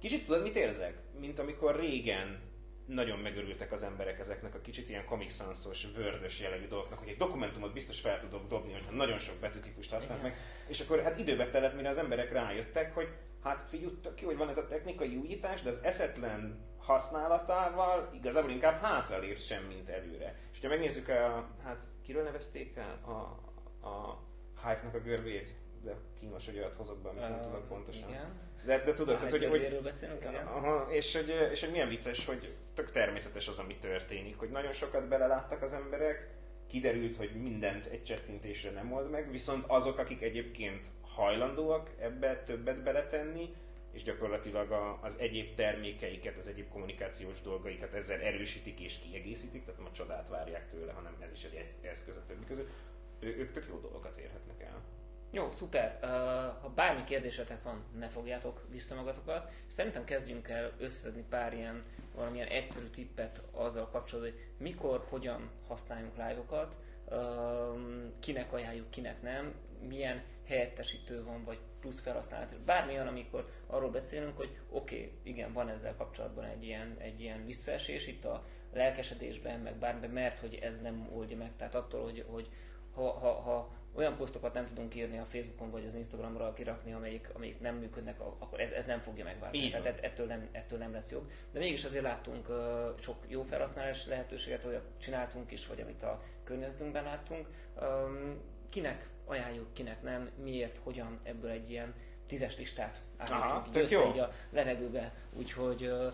Kicsit tudod, mit érzek? Mint amikor régen nagyon megörültek az emberek ezeknek a kicsit ilyen Comic Sans-os, vördös jellegű dolgoknak, hogy egy dokumentumot biztos fel tudok dobni, hogyha nagyon sok betűtípust használnak meg. És akkor hát időbe telett, mire az emberek rájöttek, hogy hát figyelj ki, hogy van ez a technikai újítás, de az eszetlen használatával igazából inkább hátra lépsz sem, mint előre. És ha megnézzük, a, hát kiről nevezték el a, a hype-nak a görbét, de kínos, hogy olyat hozok be, amit nem tudok pontosan. Igen. De, de tudod, hát, hogy, hogy, beszélünk. Aha, és, hogy, és hogy milyen vicces, hogy tök természetes az, ami történik, hogy nagyon sokat beleláttak az emberek, kiderült, hogy mindent egy csettintésre nem old meg, viszont azok, akik egyébként hajlandóak ebbe többet beletenni, és gyakorlatilag a, az egyéb termékeiket, az egyéb kommunikációs dolgaikat ezzel erősítik és kiegészítik, tehát nem a csodát várják tőle, hanem ez is egy eszköz a többi között, ő, ők tök jó dolgokat érhetnek el. Jó, szuper. Uh, ha bármi kérdésetek van, ne fogjátok vissza magatokat. Szerintem kezdjünk el összedni pár ilyen valamilyen egyszerű tippet azzal kapcsolatban, hogy mikor, hogyan használjunk live-okat, uh, kinek ajánljuk, kinek nem, milyen helyettesítő van, vagy plusz felhasználat. Bármilyen, amikor arról beszélünk, hogy oké, okay, igen, van ezzel kapcsolatban egy ilyen, egy ilyen visszaesés itt a lelkesedésben, meg bármiben, mert hogy ez nem oldja meg. Tehát attól, hogy, hogy ha, ha, ha olyan posztokat nem tudunk írni a Facebookon vagy az Instagramra kirakni, amelyik, amelyik nem működnek, akkor ez, ez nem fogja megváltozni. Tehát ettől nem, ettől nem lesz jobb. De mégis azért láttunk uh, sok jó felhasználási lehetőséget, hogy csináltunk is, vagy amit a környezetünkben láttunk. Um, kinek ajánljuk, kinek nem, miért, hogyan ebből egy ilyen tízes listát így össze jó. így a levegőbe, úgyhogy uh.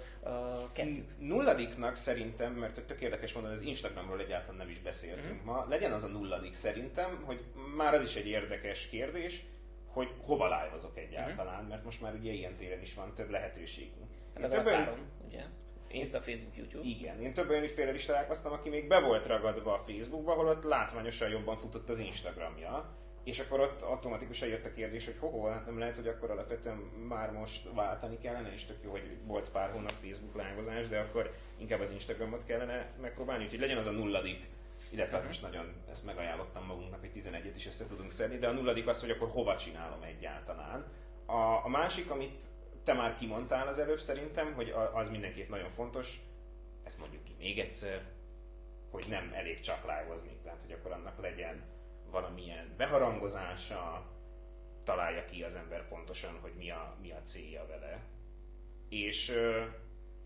Nulladiknak szerintem, mert tök érdekes mondani, az Instagramról egyáltalán nem is beszéltünk mm-hmm. ma, legyen az a nulladik szerintem, hogy már az is egy érdekes kérdés, hogy hova live egyáltalán, mm-hmm. mert most már ugye ilyen téren is van több lehetőségünk. Hát több három, ugye? Insta, Facebook, YouTube. Igen, én több olyan ügyfélel is találkoztam, aki még be volt ragadva a Facebookba, holott látványosan jobban futott az Instagramja és akkor ott automatikusan jött a kérdés, hogy hoho, hát nem lehet, hogy akkor alapvetően már most váltani kellene, és tök jó, hogy volt pár hónap Facebook lángozás, de akkor inkább az Instagramot kellene megpróbálni, úgyhogy legyen az a nulladik, illetve uh-huh. most nagyon ezt megajánlottam magunknak, hogy 11-et is össze tudunk szedni, de a nulladik az, hogy akkor hova csinálom egyáltalán. A, a másik, amit te már kimondtál az előbb szerintem, hogy az mindenképp nagyon fontos, ezt mondjuk ki még egyszer, hogy nem elég csak live tehát hogy akkor annak legyen valamilyen beharangozása, találja ki az ember pontosan, hogy mi a, mi a célja vele. És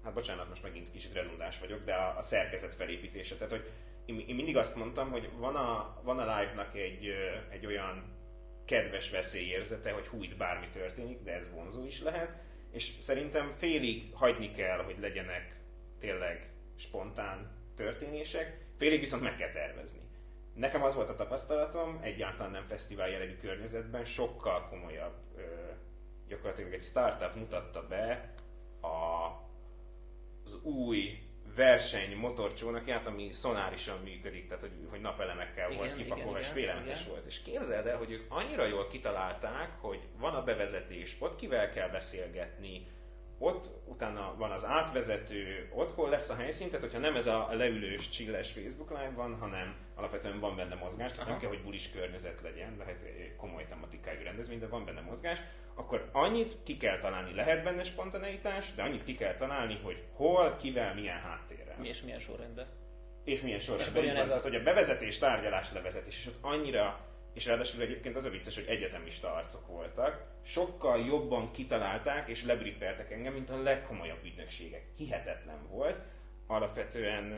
hát bocsánat, most megint kicsit redundás vagyok, de a, a szerkezet felépítése. Tehát, hogy én, én mindig azt mondtam, hogy van a, van a live-nak egy, egy olyan kedves veszélyérzete, hogy hú, itt bármi történik, de ez vonzó is lehet, és szerintem félig hagyni kell, hogy legyenek tényleg spontán történések, félig viszont meg kell tervezni. Nekem az volt a tapasztalatom, egyáltalán nem fesztivál jellegű környezetben, sokkal komolyabb, ö, gyakorlatilag egy startup mutatta be a az új verseny motorcsónakját, ami szonárisan működik, tehát hogy, hogy napelemekkel igen, volt kipakolva, és félelmetes volt. És képzeld el, hogy ők annyira jól kitalálták, hogy van a bevezetés, ott kivel kell beszélgetni, ott utána van az átvezető, ott hol lesz a helyszín, tehát hogyha nem ez a leülős, csilles Facebook live van, hanem alapvetően van benne mozgás, tehát nem kell, hogy bulis környezet legyen, de hát komoly tematikájú rendezvény, de van benne mozgás, akkor annyit ki kell találni, lehet benne spontaneitás, de annyit ki kell találni, hogy hol, kivel, milyen háttérrel. És milyen sorrendben. És milyen sorrendben. És ez a... Tehát, hogy a bevezetés, tárgyalás, levezetés, és ott annyira és ráadásul egyébként az a vicces, hogy egyetemista arcok voltak, sokkal jobban kitalálták és lebriefeltek engem, mint a legkomolyabb ügynökségek. Hihetetlen volt. Alapvetően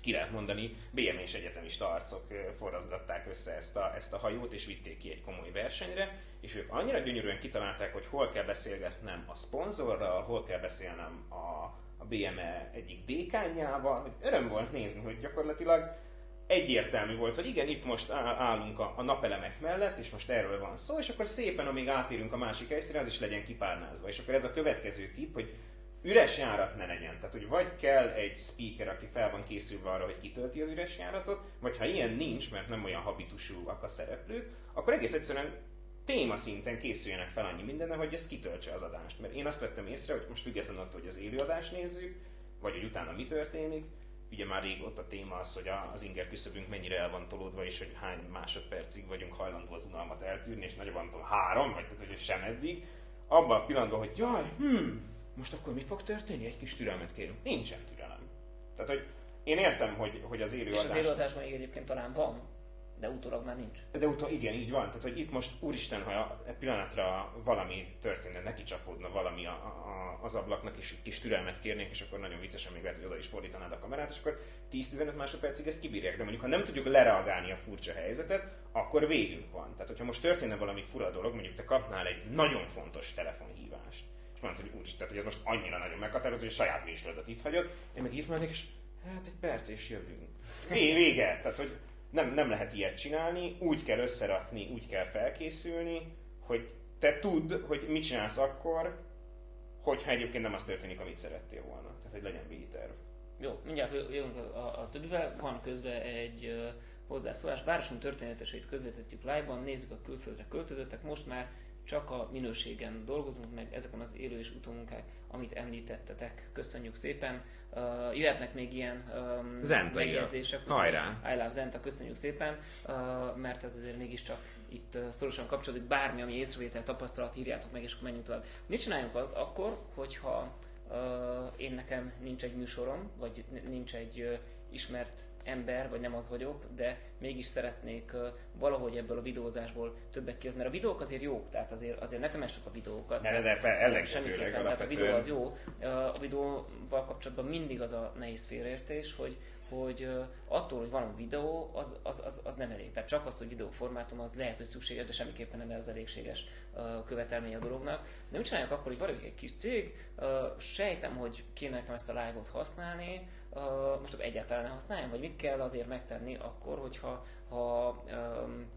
ki lehet mondani, BM és egyetemista arcok forrazgatták össze ezt a, ezt a hajót, és vitték ki egy komoly versenyre, és ők annyira gyönyörűen kitalálták, hogy hol kell beszélgetnem a szponzorral, hol kell beszélnem a, a BME egyik dékányjával, hogy öröm volt nézni, hogy gyakorlatilag egyértelmű volt, hogy igen, itt most állunk a, napelemek mellett, és most erről van szó, és akkor szépen, amíg átérünk a másik helyszínre, az is legyen kipárnázva. És akkor ez a következő tip, hogy üres járat ne legyen. Tehát, hogy vagy kell egy speaker, aki fel van készülve arra, hogy kitölti az üres járatot, vagy ha ilyen nincs, mert nem olyan habitusúak a szereplők, akkor egész egyszerűen téma szinten készüljenek fel annyi minden, hogy ez kitöltse az adást. Mert én azt vettem észre, hogy most függetlenül attól, hogy az élőadást nézzük, vagy hogy utána mi történik, ugye már rég ott a téma az, hogy az inger küszöbünk mennyire el van tolódva, és hogy hány másodpercig vagyunk hajlandó az unalmat eltűrni, és nagyobb van három, vagy tehát, hogy sem eddig. Abban a pillanatban, hogy jaj, hm, most akkor mi fog történni? Egy kis türelmet kérünk. Nincsen türelem. Tehát, hogy én értem, hogy, hogy az élő És az élőadás még egyébként talán van, de utólag már nincs. De utólag igen, így van. Tehát, hogy itt most, úristen, ha a pillanatra valami történne, neki csapódna valami a, a, az ablaknak, és egy kis türelmet kérnénk, és akkor nagyon viccesen még lehet, hogy oda is fordítanád a kamerát, és akkor 10-15 másodpercig ezt kibírják. De mondjuk, ha nem tudjuk lereagálni a furcsa helyzetet, akkor végünk van. Tehát, hogyha most történne valami fura dolog, mondjuk te kapnál egy nagyon fontos telefonhívást, és mondod, hogy úristen, tehát, hogy ez most annyira nagyon meghatározó, hogy a saját műsorodat itt hagyod, én meg itt maradnék, és hát egy perc és jövünk. Vége. Tehát, hogy nem, nem lehet ilyet csinálni, úgy kell összerakni, úgy kell felkészülni, hogy te tudd, hogy mit csinálsz akkor, hogyha egyébként nem az történik, amit szerettél volna. Tehát, hogy legyen B-terv. Jó, mindjárt jövünk a, a, többivel. Van közben egy uh, hozzászólás. Városunk történeteseit közvetítjük live-ban, nézzük a külföldre költözöttek. Most már csak a minőségen dolgozunk meg, ezeken az élő és utómunkák, amit említettetek. Köszönjük szépen. Uh, jöhetnek még ilyen um, Zenta, megjegyzések. Hajrá! I love Zenta, köszönjük szépen, uh, mert ez azért mégiscsak itt uh, szorosan kapcsolódik. Bármi, ami észrevétel, tapasztalat, írjátok meg, és akkor menjünk tovább. Mit csináljunk akkor, hogyha uh, én nekem nincs egy műsorom, vagy nincs egy uh, ismert ember, vagy nem az vagyok, de mégis szeretnék valahogy ebből a videózásból többet kihozni. Mert a videók azért jók, tehát azért, azért ne temessük a videókat. Ne, de ellenkezőleg Tehát a videó az jó. A videóval kapcsolatban mindig az a nehéz félreértés, hogy hogy attól, hogy van videó, az, az, az, az nem elég. Tehát csak az, hogy videóformátum, az lehet, hogy szükséges, de semmiképpen nem az elégséges követelmény a dolognak. De mit csináljak akkor, hogy vagyok egy kis cég, sejtem, hogy kéne nekem ezt a live-ot használni, most akkor egyáltalán ne használjam, vagy mit kell azért megtenni akkor, hogyha ha, um,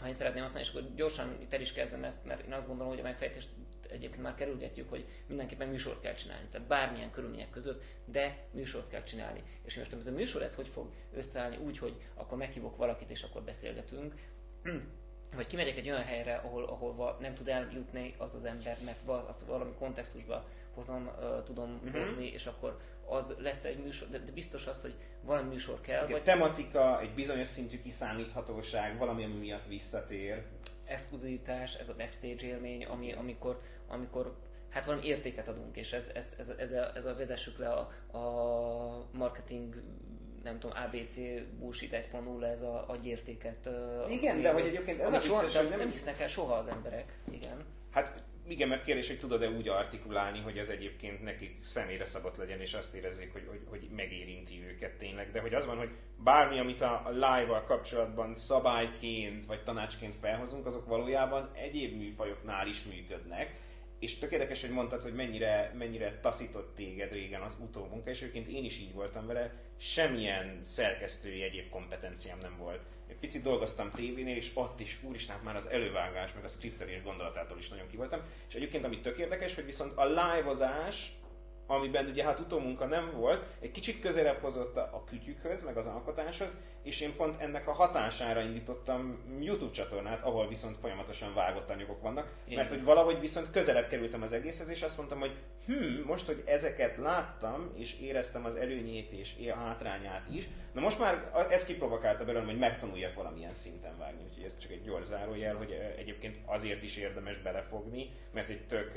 ha én szeretném használni, és akkor gyorsan itt el is kezdem ezt, mert én azt gondolom, hogy a megfejtést egyébként már kerülgetjük, hogy mindenképpen műsort kell csinálni. Tehát bármilyen körülmények között, de műsort kell csinálni. És most ez a műsor, ez hogy fog összeállni úgy, hogy akkor meghívok valakit, és akkor beszélgetünk. Vagy kimegyek egy olyan helyre, ahol, ahol nem tud eljutni az az ember, mert azt valami kontextusba hozom, uh, tudom uh-huh. hozni, és akkor az lesz egy műsor, de, de biztos az, hogy valami műsor kell. Egy vagy... tematika, egy bizonyos szintű kiszámíthatóság, valami, ami miatt visszatér. Exkluzivitás, ez a backstage élmény, ami, amikor, amikor hát valami értéket adunk, és ez, ez, ez, ez, a, ez a vezessük le a, a marketing nem tudom, ABC bullshit 1.0 ez a agyértéket. Igen, de hogy egyébként ez a vicces, hogy nem, nem hisznek el soha az emberek. Igen. Hát igen, mert kérdés, hogy tudod-e úgy artikulálni, hogy ez egyébként nekik személyre szabott legyen, és azt érezzék, hogy, hogy, hogy megérinti őket tényleg. De hogy az van, hogy bármi, amit a, a live-val kapcsolatban szabályként vagy tanácsként felhozunk, azok valójában egyéb műfajoknál is működnek. És tök érdekes, hogy mondtad, hogy mennyire, mennyire taszított téged régen az utómunka, és egyébként én is így voltam vele, semmilyen szerkesztői egyéb kompetenciám nem volt picit dolgoztam tévénél, és ott is, úristen, hát már az elővágás, meg a skriptelés gondolatától is nagyon kivoltam. És egyébként, ami tök érdekes, hogy viszont a live amiben ugye hát utómunka nem volt, egy kicsit közelebb hozott a kütyükhöz, meg az alkotáshoz, és én pont ennek a hatására indítottam YouTube csatornát, ahol viszont folyamatosan vágott anyagok vannak, én. mert hogy valahogy viszont közelebb kerültem az egészhez, és azt mondtam, hogy hm, most, hogy ezeket láttam, és éreztem az előnyét és hátrányát is, na most már ez kiprovokálta belőlem, hogy megtanuljak valamilyen szinten vágni, úgyhogy ez csak egy gyors zárójel, hogy egyébként azért is érdemes belefogni, mert egy tök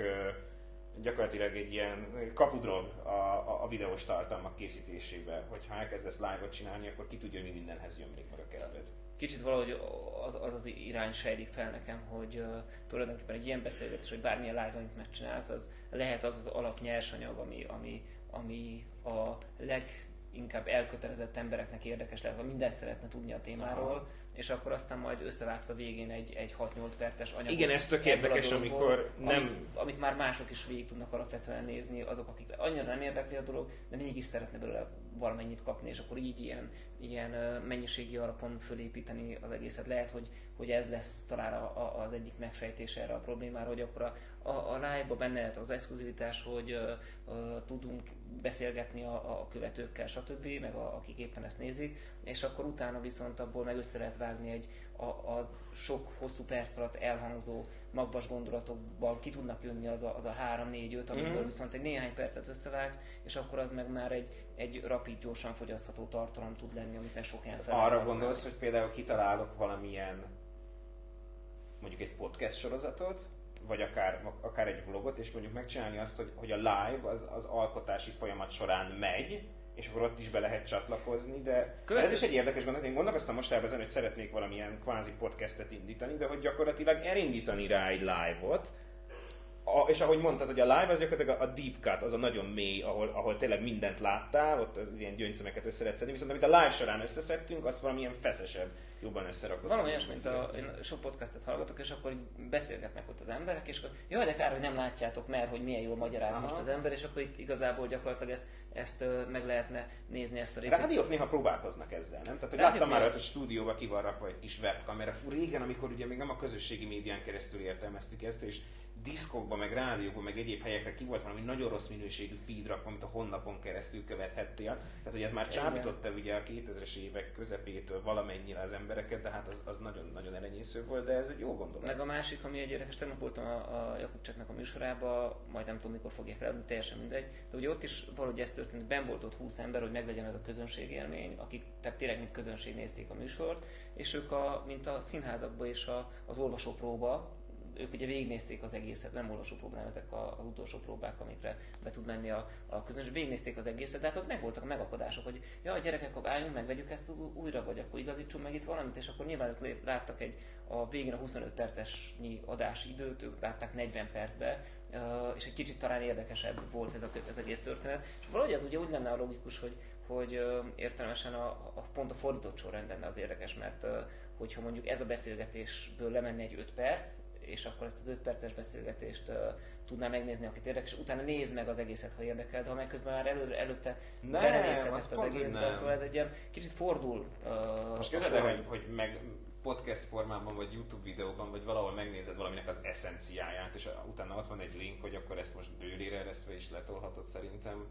gyakorlatilag egy ilyen kapudrog a, a, a videós tartalmak készítésébe, hogyha elkezdesz live-ot csinálni, akkor ki tudja, hogy mi mindenhez jön még meg a kedved. Kicsit valahogy az az, az irány sejlik fel nekem, hogy uh, tulajdonképpen egy ilyen beszélgetés, hogy bármilyen live amit megcsinálsz, az lehet az az alap nyersanyag, ami, ami, ami a leginkább elkötelezett embereknek érdekes lehet, ha mindent szeretne tudni a témáról, Aha és akkor aztán majd összevágsz a végén egy, egy 6-8 perces anyagot. Igen, ez tök érdekes, amikor nem... Amit, amit, már mások is végig tudnak alapvetően nézni, azok, akik annyira nem érdekli a dolog, de mégis szeretne belőle valamennyit kapni, és akkor így ilyen, ilyen mennyiségi alapon fölépíteni az egészet. Lehet, hogy, hogy ez lesz talán a, a, az egyik megfejtés erre a problémára, hogy akkor a, a, a live-ba benne lehet az exkluzivitás, hogy uh, tudunk beszélgetni a, a követőkkel, stb., meg a, akik éppen ezt nézik, és akkor utána viszont abból meg össze lehet vágni egy a, az sok hosszú perc alatt elhangzó magvas gondolatokban ki tudnak jönni az a, az a 3-4-5, amiből mm. viszont egy néhány percet összevágsz, és akkor az meg már egy, egy rapid, gyorsan fogyasztható tartalom tud lenni, amit meg sok helyen Arra gondolsz, hogy például kitalálok valamilyen mondjuk egy podcast sorozatot, vagy akár, akár egy vlogot, és mondjuk megcsinálni azt, hogy, hogy a live az, az alkotási folyamat során megy, és akkor ott is be lehet csatlakozni, de Követő... ez is egy érdekes gondolat. Én gondolkoztam most ezen, hogy szeretnék valamilyen kvázi podcastet indítani, de hogy gyakorlatilag elindítani rá egy live-ot, a, és ahogy mondtad, hogy a live az gyakorlatilag a deep cut, az a nagyon mély, ahol, ahol tényleg mindent láttál, ott az ilyen gyöngyszemeket össze lehet szedni, viszont amit a live során összeszedtünk, az valamilyen feszesebb, jobban összerakott. Valami olyas, mint a, én sok podcastet hallgatok, és akkor így beszélgetnek ott az emberek, és akkor jaj, de kár, hogy nem látjátok, mert hogy milyen jól magyaráz Aha. most az ember, és akkor itt igazából gyakorlatilag ezt, ezt meg lehetne nézni ezt a részt. Rádiók néha próbálkoznak ezzel, nem? Tehát, hogy Rádiók láttam már, hogy a stúdióba ki van rakva egy kis webkamera. Fú, régen, amikor ugye még nem a közösségi médián keresztül értelmeztük ezt, és diszkokba, meg rádiókban, meg egyéb helyekre ki volt valami nagyon rossz minőségű feed rakva, amit a honnapon keresztül követhettél. Tehát, hogy ez már csábította ugye a 2000-es évek közepétől valamennyire az embereket, de hát az, az nagyon, nagyon elenyésző volt, de ez egy jó gondolat. Meg a másik, ami egy érdekes, tegnap voltam a, a Jakubcseknek a műsorában, majd nem tudom mikor fogják leadni, teljesen mindegy, de ugye ott is valahogy ez történt, ben volt ott 20 ember, hogy meglegyen ez a közönségélmény, akik tehát tényleg mint közönség nézték a műsort, és ők a, mint a színházakban és a, az olvasópróba, ők ugye végignézték az egészet, nem olvasó próbálom, ezek a, az utolsó próbák, amikre be tud menni a, a közönség, végignézték az egészet, de hát ott megvoltak a megakadások, hogy ja, a gyerekek, akkor álljunk meg, vegyük ezt újra, vagy akkor igazítsunk meg itt valamit, és akkor nyilván ők láttak egy a végén a 25 percesnyi adási időt, ők látták 40 percbe, és egy kicsit talán érdekesebb volt ez, a, ez egész történet. És valahogy ez ugye úgy lenne a logikus, hogy, hogy értelmesen a, a pont a fordított sorrend lenne az érdekes, mert hogyha mondjuk ez a beszélgetésből lemenne egy 5 perc, és akkor ezt az 5 perces beszélgetést uh, tudná megnézni, akit érdekes, és utána nézd meg az egészet, ha érdekel, de ha meg közben már elő, előtte belenézhet ezt az egészbe, szóval ez egy ilyen kicsit fordul. Uh, Most kezdve, hogy, hogy meg podcast formában, vagy YouTube videóban, vagy valahol megnézed valaminek az eszenciáját, és utána ott van egy link, hogy akkor ezt most bőrére eresztve is letolhatod szerintem.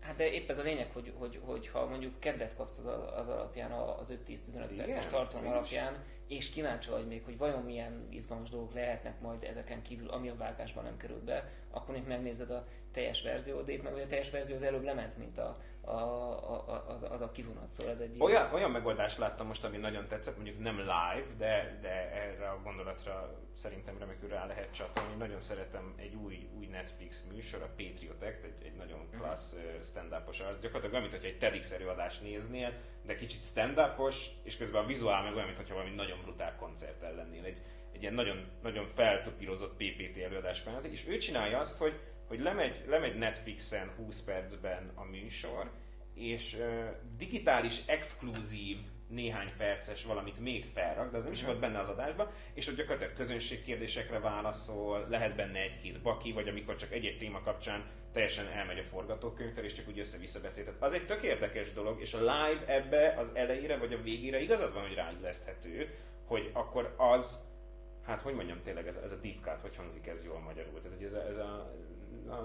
Hát de épp ez a lényeg, hogy, hogy, hogy ha mondjuk kedvet kapsz az, az alapján, az 5-10-15 perces tartalom alapján, és kíváncsi vagy még, hogy vajon milyen izgalmas dolgok lehetnek majd ezeken kívül, ami a vágásban nem került be, akkor még megnézed a teljes itt meg a teljes verzió az előbb lement, mint a, a, a, az, az a kivonat. Szóval ez egy olyan, olyan megoldást láttam most, ami nagyon tetszett, mondjuk nem live, de, de erre a gondolatra szerintem remekül rá lehet csatolni. Nagyon szeretem egy új, új Netflix műsor, a Patriot Act, egy, egy nagyon mhm. klassz uh-huh. stand-upos arc. Gyakorlatilag olyan, mintha egy TEDx előadást néznél, de kicsit stand-upos, és közben a vizuál meg olyan, mintha valami nagyon brutál koncert lennél. Egy, egy ilyen nagyon, nagyon feltopírozott PPT előadás kvázi, és ő csinálja azt, hogy hogy lemegy, lemegy Netflixen 20 percben a műsor, és uh, digitális exkluzív néhány perces valamit még felrak, de az nem is mhm. volt benne az adásban, és ott gyakorlatilag közönségkérdésekre válaszol, lehet benne egy-két baki, vagy amikor csak egy-egy téma kapcsán teljesen elmegy a forgatókönyvtől, és csak úgy össze-vissza beszélt. Az egy tök érdekes dolog, és a live ebbe az elejére vagy a végére igazad van, hogy ráilleszthető, hogy akkor az hát hogy mondjam tényleg, ez, ez a deep cut, hogy hangzik ez jól magyarul? Tehát hogy ez a, ez a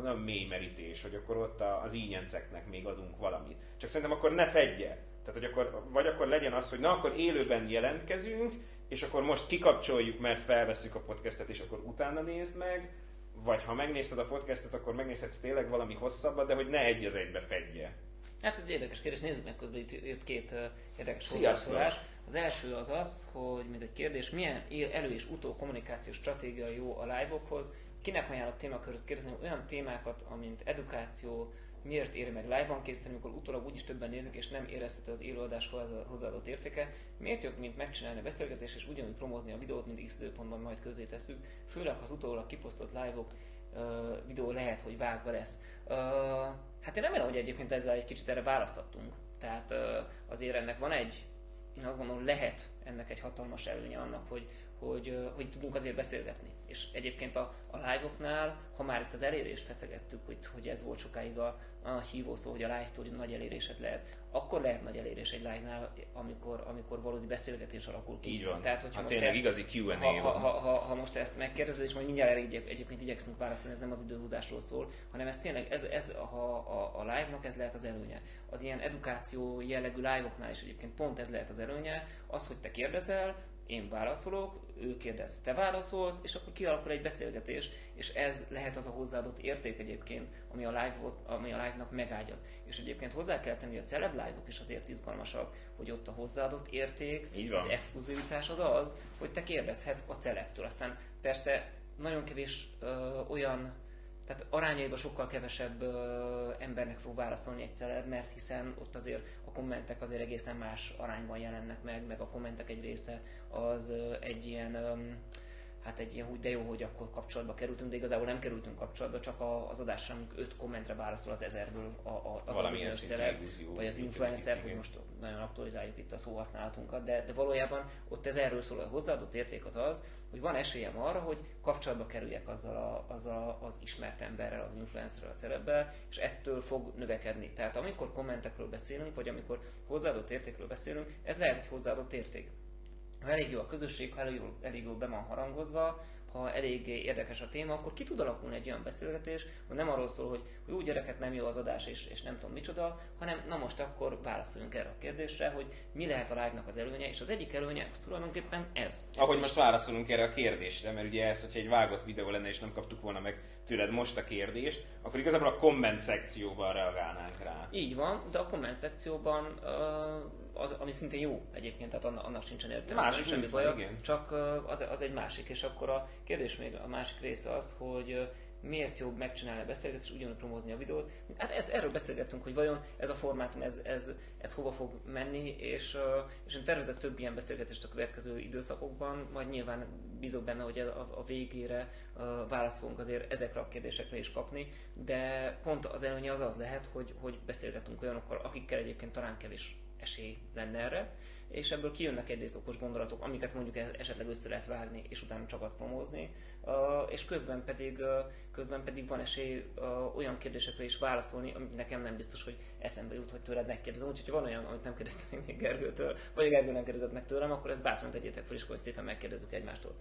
nem mély merítés, hogy akkor ott az ígyenceknek még adunk valamit. Csak szerintem akkor ne fedje. Tehát, hogy akkor, vagy akkor legyen az, hogy na, akkor élőben jelentkezünk, és akkor most kikapcsoljuk, mert felveszük a podcastet, és akkor utána nézd meg, vagy ha megnézted a podcastet, akkor megnézhetsz tényleg valami hosszabbat, de hogy ne egy az egybe fedje. Hát ez egy érdekes kérdés, nézzük meg közben itt jött két érdekes hozzászólás. Az első az az, hogy mint egy kérdés, milyen elő- és utó kommunikációs stratégia jó a live-okhoz, kinek ajánlott témakörhöz kérdezni olyan témákat, amint edukáció, miért éri meg live-ban készíteni, amikor utólag úgyis többen nézik, és nem érezhető az élőadás hozzáadott értéke. Miért jobb, mint megcsinálni a beszélgetést, és ugyanúgy promózni a videót, mint X időpontban majd közé tesszük, főleg ha az utólag kiposztott live-ok videó lehet, hogy vágva lesz. Uh, hát én remélem, hogy egyébként ezzel egy kicsit erre választottunk. Tehát uh, azért ennek van egy, én azt gondolom, lehet ennek egy hatalmas előnye annak, hogy, hogy, hogy tudunk azért beszélgetni. És egyébként a, a live-oknál, ha már itt az elérést feszegettük, hogy, hogy ez volt sokáig a, a hívó szó, hogy a live-tól nagy elérésed lehet, akkor lehet nagy elérés egy live-nál, amikor, amikor valódi beszélgetés alakul ki. Így van. Tehát, hogyha hát tényleg ezt, igazi Q&A ha, ha, ha, ha, ha, most ezt megkérdezed, és majd mindjárt elég, egyébként igyekszünk válaszolni, ez nem az időhúzásról szól, hanem ez tényleg, ez, ez ha a, a live-nak ez lehet az előnye. Az ilyen edukáció jellegű live-oknál is egyébként pont ez lehet az előnye, az, hogy te kérdezel, én válaszolok, ő kérdez, te válaszolsz, és akkor kialakul egy beszélgetés, és ez lehet az a hozzáadott érték egyébként, ami a, live ami a live-nak megágyaz. És egyébként hozzá kell tenni, hogy a celeb live-ok is azért izgalmasak, hogy ott a hozzáadott érték, az exkluzivitás az az, hogy te kérdezhetsz a celebtől. Aztán persze nagyon kevés ö, olyan tehát arányaiban sokkal kevesebb ö, embernek fog válaszolni egy celeb, mert hiszen ott azért a kommentek azért egészen más arányban jelennek meg, meg a kommentek egy része az egy ilyen hát egy ilyen, hogy de jó, hogy akkor kapcsolatba kerültünk, de igazából nem kerültünk kapcsolatba, csak az adásra öt kommentre válaszol az ezerből a, a, az a bizonyos szerep, vagy az influencer, hogy most nagyon aktualizáljuk itt a szóhasználatunkat, de, de valójában ott ez erről szól, a hozzáadott érték az az, hogy van esélyem arra, hogy kapcsolatba kerüljek azzal, a, azzal az ismert emberrel, az influencerrel, a szerepben, és ettől fog növekedni. Tehát amikor kommentekről beszélünk, vagy amikor hozzáadott értékről beszélünk, ez lehet egy hozzáadott érték ha elég jó a közösség, ha elég jól, elég jól be van harangozva, ha eléggé érdekes a téma, akkor ki tud alakulni egy olyan beszélgetés, hogy nem arról szól, hogy, hogy úgy gyereket nem jó az adás, és, és nem tudom micsoda, hanem na most akkor válaszoljunk erre a kérdésre, hogy mi lehet a live-nak az előnye, és az egyik előnye az tulajdonképpen ez. ez Ahogy most válaszolunk erre a kérdésre, mert ugye ez, hogyha egy vágott videó lenne, és nem kaptuk volna meg tőled most a kérdést, akkor igazából a komment szekcióban reagálnánk rá. Így van, de a komment szekcióban uh, az, ami szintén jó egyébként, tehát annak, annak sincsen értelme, másik semmi baja, csak az, az egy másik. És akkor a kérdés még a másik része az, hogy miért jobb megcsinálni a beszélgetést, ugyanúgy promózni a videót. Hát ezt, erről beszélgettünk, hogy vajon ez a formátum, ez, ez, ez hova fog menni, és, és én tervezek több ilyen beszélgetést a következő időszakokban, majd nyilván bízok benne, hogy a, a végére választ fogunk azért ezekre a kérdésekre is kapni, de pont az előnye az az lehet, hogy, hogy beszélgetünk olyanokkal, akikkel egyébként talán kevés esély lenne erre, és ebből kijönnek egyrészt okos gondolatok, amiket mondjuk e- esetleg össze lehet vágni, és utána csak azt promózni, és közben pedig, közben pedig van esély olyan kérdésekre is válaszolni, amit nekem nem biztos, hogy eszembe jut, hogy tőled megkérdezem. Úgyhogy van olyan, amit nem kérdeztem még Gergőtől, vagy Gergő nem kérdezett meg tőlem, akkor ezt bátran tegyétek fel, és akkor szépen megkérdezzük egymástól.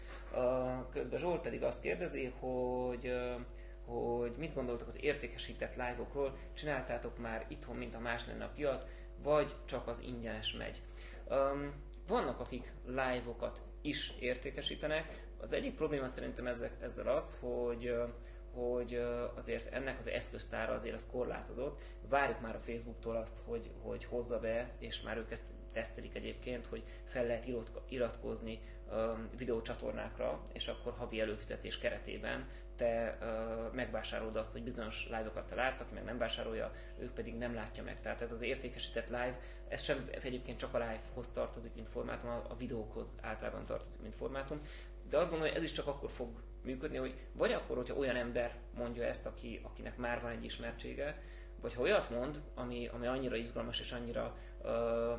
Közben Zsolt pedig azt kérdezi, hogy hogy mit gondoltok az értékesített live-okról, csináltátok már itthon, mint a más lenne a piac, vagy csak az ingyenes megy. Um, vannak, akik live-okat is értékesítenek. Az egyik probléma szerintem ezzel, ezzel az, hogy hogy azért ennek az eszköztára azért az korlátozott. Várjuk már a Facebooktól azt, hogy, hogy hozza be, és már ők ezt tesztelik egyébként, hogy fel lehet iratkozni videócsatornákra, és akkor havi előfizetés keretében te uh, megvásárolod azt, hogy bizonyos live-okat te látsz, aki meg nem vásárolja, ők pedig nem látja meg. Tehát ez az értékesített live, ez sem egyébként csak a live-hoz tartozik, mint formátum, a, videókhoz általában tartozik, mint formátum. De azt gondolom, hogy ez is csak akkor fog működni, hogy vagy akkor, hogyha olyan ember mondja ezt, aki, akinek már van egy ismertsége, vagy ha olyat mond, ami, ami annyira izgalmas és annyira uh,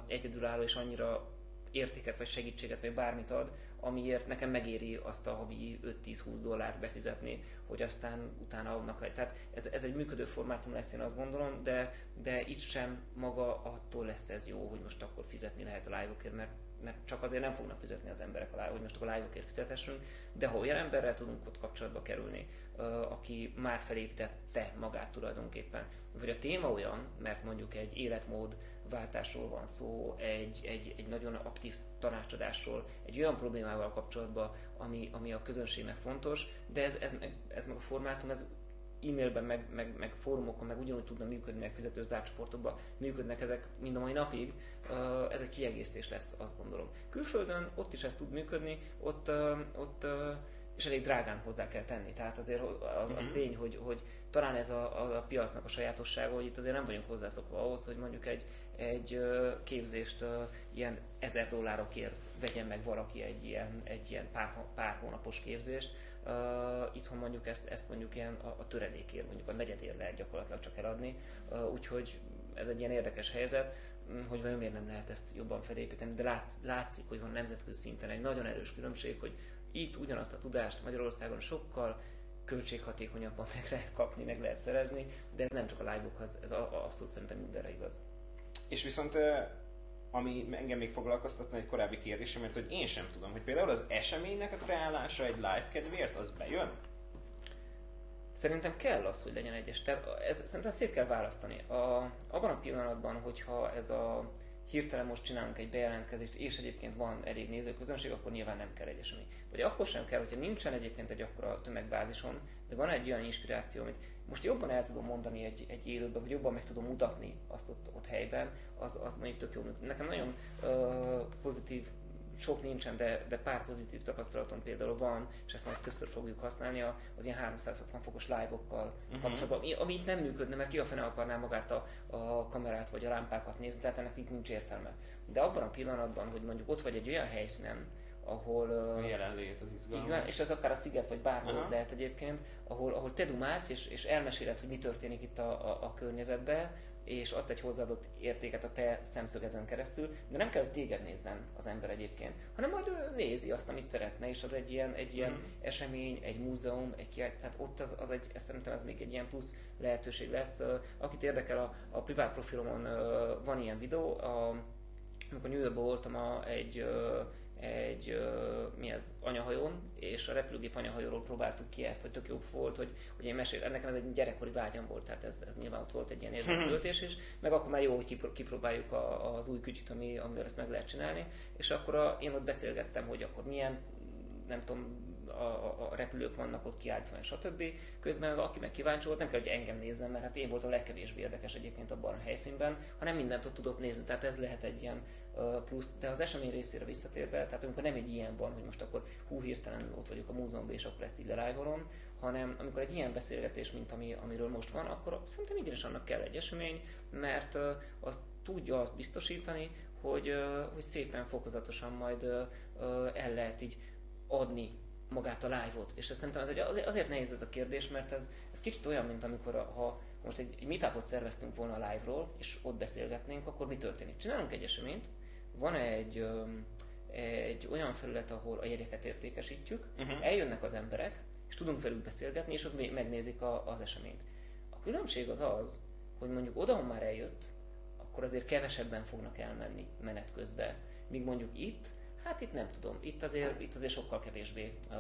egyedülálló és annyira értéket, vagy segítséget, vagy bármit ad, amiért nekem megéri azt a havi 5-10-20 dollárt befizetni, hogy aztán utána adnak le. Tehát ez, ez egy működő formátum lesz, én azt gondolom, de, de itt sem maga attól lesz ez jó, hogy most akkor fizetni lehet a live mert mert csak azért nem fognak fizetni az emberek a live, hogy most a live-okért fizetessünk, de ha olyan emberrel tudunk ott kapcsolatba kerülni, aki már felépítette magát tulajdonképpen, vagy a téma olyan, mert mondjuk egy életmód váltásról van szó, egy, egy, egy nagyon aktív tanácsadásról, egy olyan problémával kapcsolatban, ami, ami a közönségnek fontos, de ez, ez, ez meg a formátum, ez e-mailben, meg, meg, meg fórumokon, meg ugyanúgy tudna működni, meg fizető zárcsoportokban működnek ezek mind a mai napig, ez egy kiegészítés lesz, azt gondolom. Külföldön ott is ez tud működni, ott, ott és elég drágán hozzá kell tenni. Tehát azért az, az mm-hmm. tény, hogy, hogy talán ez a, a, a piacnak a sajátossága, hogy itt azért nem vagyunk hozzászokva ahhoz, hogy mondjuk egy, egy képzést ilyen ezer dollárokért vegyen meg valaki egy ilyen, egy ilyen pár, pár hónapos képzést. Uh, itthon mondjuk ezt, ezt mondjuk ilyen a, a töredékért, mondjuk a negyedért lehet gyakorlatilag csak eladni, uh, úgyhogy ez egy ilyen érdekes helyzet, hm, hogy vajon miért nem lehet ezt jobban felépíteni, de látsz, látszik, hogy van nemzetközi szinten egy nagyon erős különbség, hogy itt ugyanazt a tudást Magyarországon sokkal költséghatékonyabban meg lehet kapni, meg lehet szerezni, de ez nem csak a live-okhoz, ez abszolút szerintem mindenre igaz. És viszont ami engem még foglalkoztatna egy korábbi kérdésem, mert hogy én sem tudom, hogy például az eseménynek a kreálása egy live kedvéért, az bejön? Szerintem kell az, hogy legyen egyes. Tehát ez, szerintem szét kell választani. A, abban a pillanatban, hogyha ez a hirtelen most csinálunk egy bejelentkezést, és egyébként van elég nézőközönség, akkor nyilván nem kell egy esemény. Vagy akkor sem kell, hogyha nincsen egyébként egy akkora tömegbázison, de van egy olyan inspiráció, amit most jobban el tudom mondani egy, egy élőben, vagy jobban meg tudom mutatni azt ott, ott helyben, az, az mondjuk tök jó. Nekem nagyon uh, pozitív sok nincsen, de, de pár pozitív tapasztalatom például van, és ezt majd többször fogjuk használni az ilyen 360 fokos live-okkal uh-huh. kapcsolatban, ami itt nem működne, mert ki a fene akarná magát a, a kamerát vagy a lámpákat nézni, tehát ennek itt nincs értelme. De abban a pillanatban, hogy mondjuk ott vagy egy olyan helyszínen, ahol... Jelenlét az izgalmas. Igen, és ez akár a sziget, vagy bárhol Aha. lehet egyébként, ahol, ahol te dumálsz, és, és elmeséled, hogy mi történik itt a, a, a környezetben, és adsz egy hozzáadott értéket a te szemszögedön keresztül, de nem kell, hogy téged nézzen az ember egyébként, hanem majd ő nézi azt, amit szeretne, és az egy ilyen, egy ilyen mm. esemény, egy múzeum, egy kiállítás, tehát ott az, az egy, ez szerintem ez még egy ilyen plusz lehetőség lesz. Akit érdekel, a, a privát profilomon van ilyen videó, a, amikor New Yorkban voltam a, egy egy ez, anyahajón, és a repülőgép anyahajóról próbáltuk ki ezt, hogy tök jó volt, hogy, hogy én mesél, ennek ez egy gyerekkori vágyam volt, tehát ez, ez nyilván ott volt egy ilyen érzelmi is, meg akkor már jó, hogy kipróbáljuk a, az új kütyüt, ami, amivel ezt meg lehet csinálni, és akkor a, én ott beszélgettem, hogy akkor milyen, nem tudom, a, a, repülők vannak ott kiállítva, stb. Közben aki meg kíváncsi volt, nem kell, hogy engem nézzen, mert hát én voltam a legkevésbé érdekes egyébként abban a helyszínben, hanem mindent ott tudott nézni, tehát ez lehet egy ilyen plusz, de az esemény részére visszatérve, tehát amikor nem egy ilyen van, hogy most akkor hú, hirtelen ott vagyok a múzeumban, és akkor ezt így lelájvolom, hanem amikor egy ilyen beszélgetés, mint ami, amiről most van, akkor szerintem igenis annak kell egy esemény, mert azt tudja azt biztosítani, hogy, hogy szépen fokozatosan majd el lehet így adni magát a live-ot. És ez szerintem ez egy, azért, azért nehéz ez a kérdés, mert ez, ez kicsit olyan, mint amikor a, ha most egy, egy meetupot szerveztünk volna a live-ról, és ott beszélgetnénk, akkor mi történik? Csinálunk egy eseményt, van egy, egy olyan felület, ahol a jegyeket értékesítjük, uh-huh. eljönnek az emberek, és tudunk velük beszélgetni, és ott megnézik a, az eseményt. A különbség az az, hogy mondjuk oda, már eljött, akkor azért kevesebben fognak elmenni menet közben. Míg mondjuk itt, hát itt nem tudom, itt azért, itt azért sokkal kevésbé uh,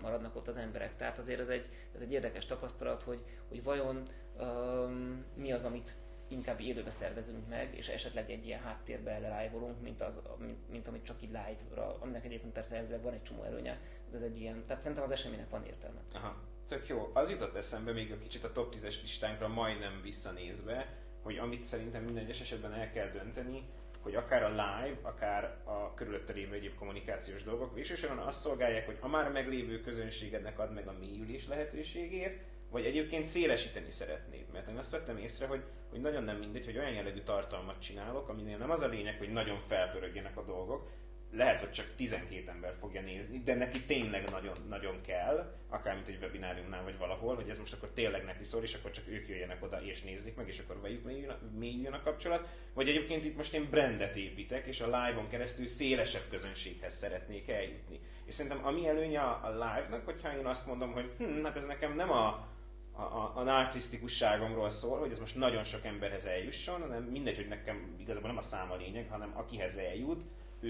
maradnak ott az emberek. Tehát azért ez egy, ez egy érdekes tapasztalat, hogy, hogy vajon um, mi az, amit inkább élőbe szervezünk meg, és esetleg egy ilyen háttérbe live mint, az, mint, mint amit csak így live-ra, aminek egyébként persze elvileg van egy csomó előnye, de ez egy ilyen, tehát szerintem az eseménynek van értelme. Aha, tök jó. Az jutott eszembe még a kicsit a top 10-es listánkra majdnem visszanézve, hogy amit szerintem minden egyes esetben el kell dönteni, hogy akár a live, akár a körülötte lévő egyéb kommunikációs dolgok végsősorban azt szolgálják, hogy a már meglévő közönségednek ad meg a mélyülés lehetőségét, vagy egyébként szélesíteni szeretnéd. Mert én azt vettem észre, hogy, hogy nagyon nem mindegy, hogy olyan jellegű tartalmat csinálok, aminél nem az a lényeg, hogy nagyon felpörögjenek a dolgok, lehet, hogy csak 12 ember fogja nézni, de neki tényleg nagyon, nagyon kell, akár mint egy webináriumnál vagy valahol, hogy ez most akkor tényleg neki szól, és akkor csak ők jöjjenek oda és nézzék meg, és akkor velük mélyüljön a kapcsolat. Vagy egyébként itt most én brandet építek, és a live-on keresztül szélesebb közönséghez szeretnék eljutni. És szerintem ami előnye a, live-nak, hogyha én azt mondom, hogy hm, hát ez nekem nem a a, a, a narcisztikusságomról szól, hogy ez most nagyon sok emberhez eljusson, hanem mindegy, hogy nekem igazából nem a szám lényeg, hanem akihez eljut,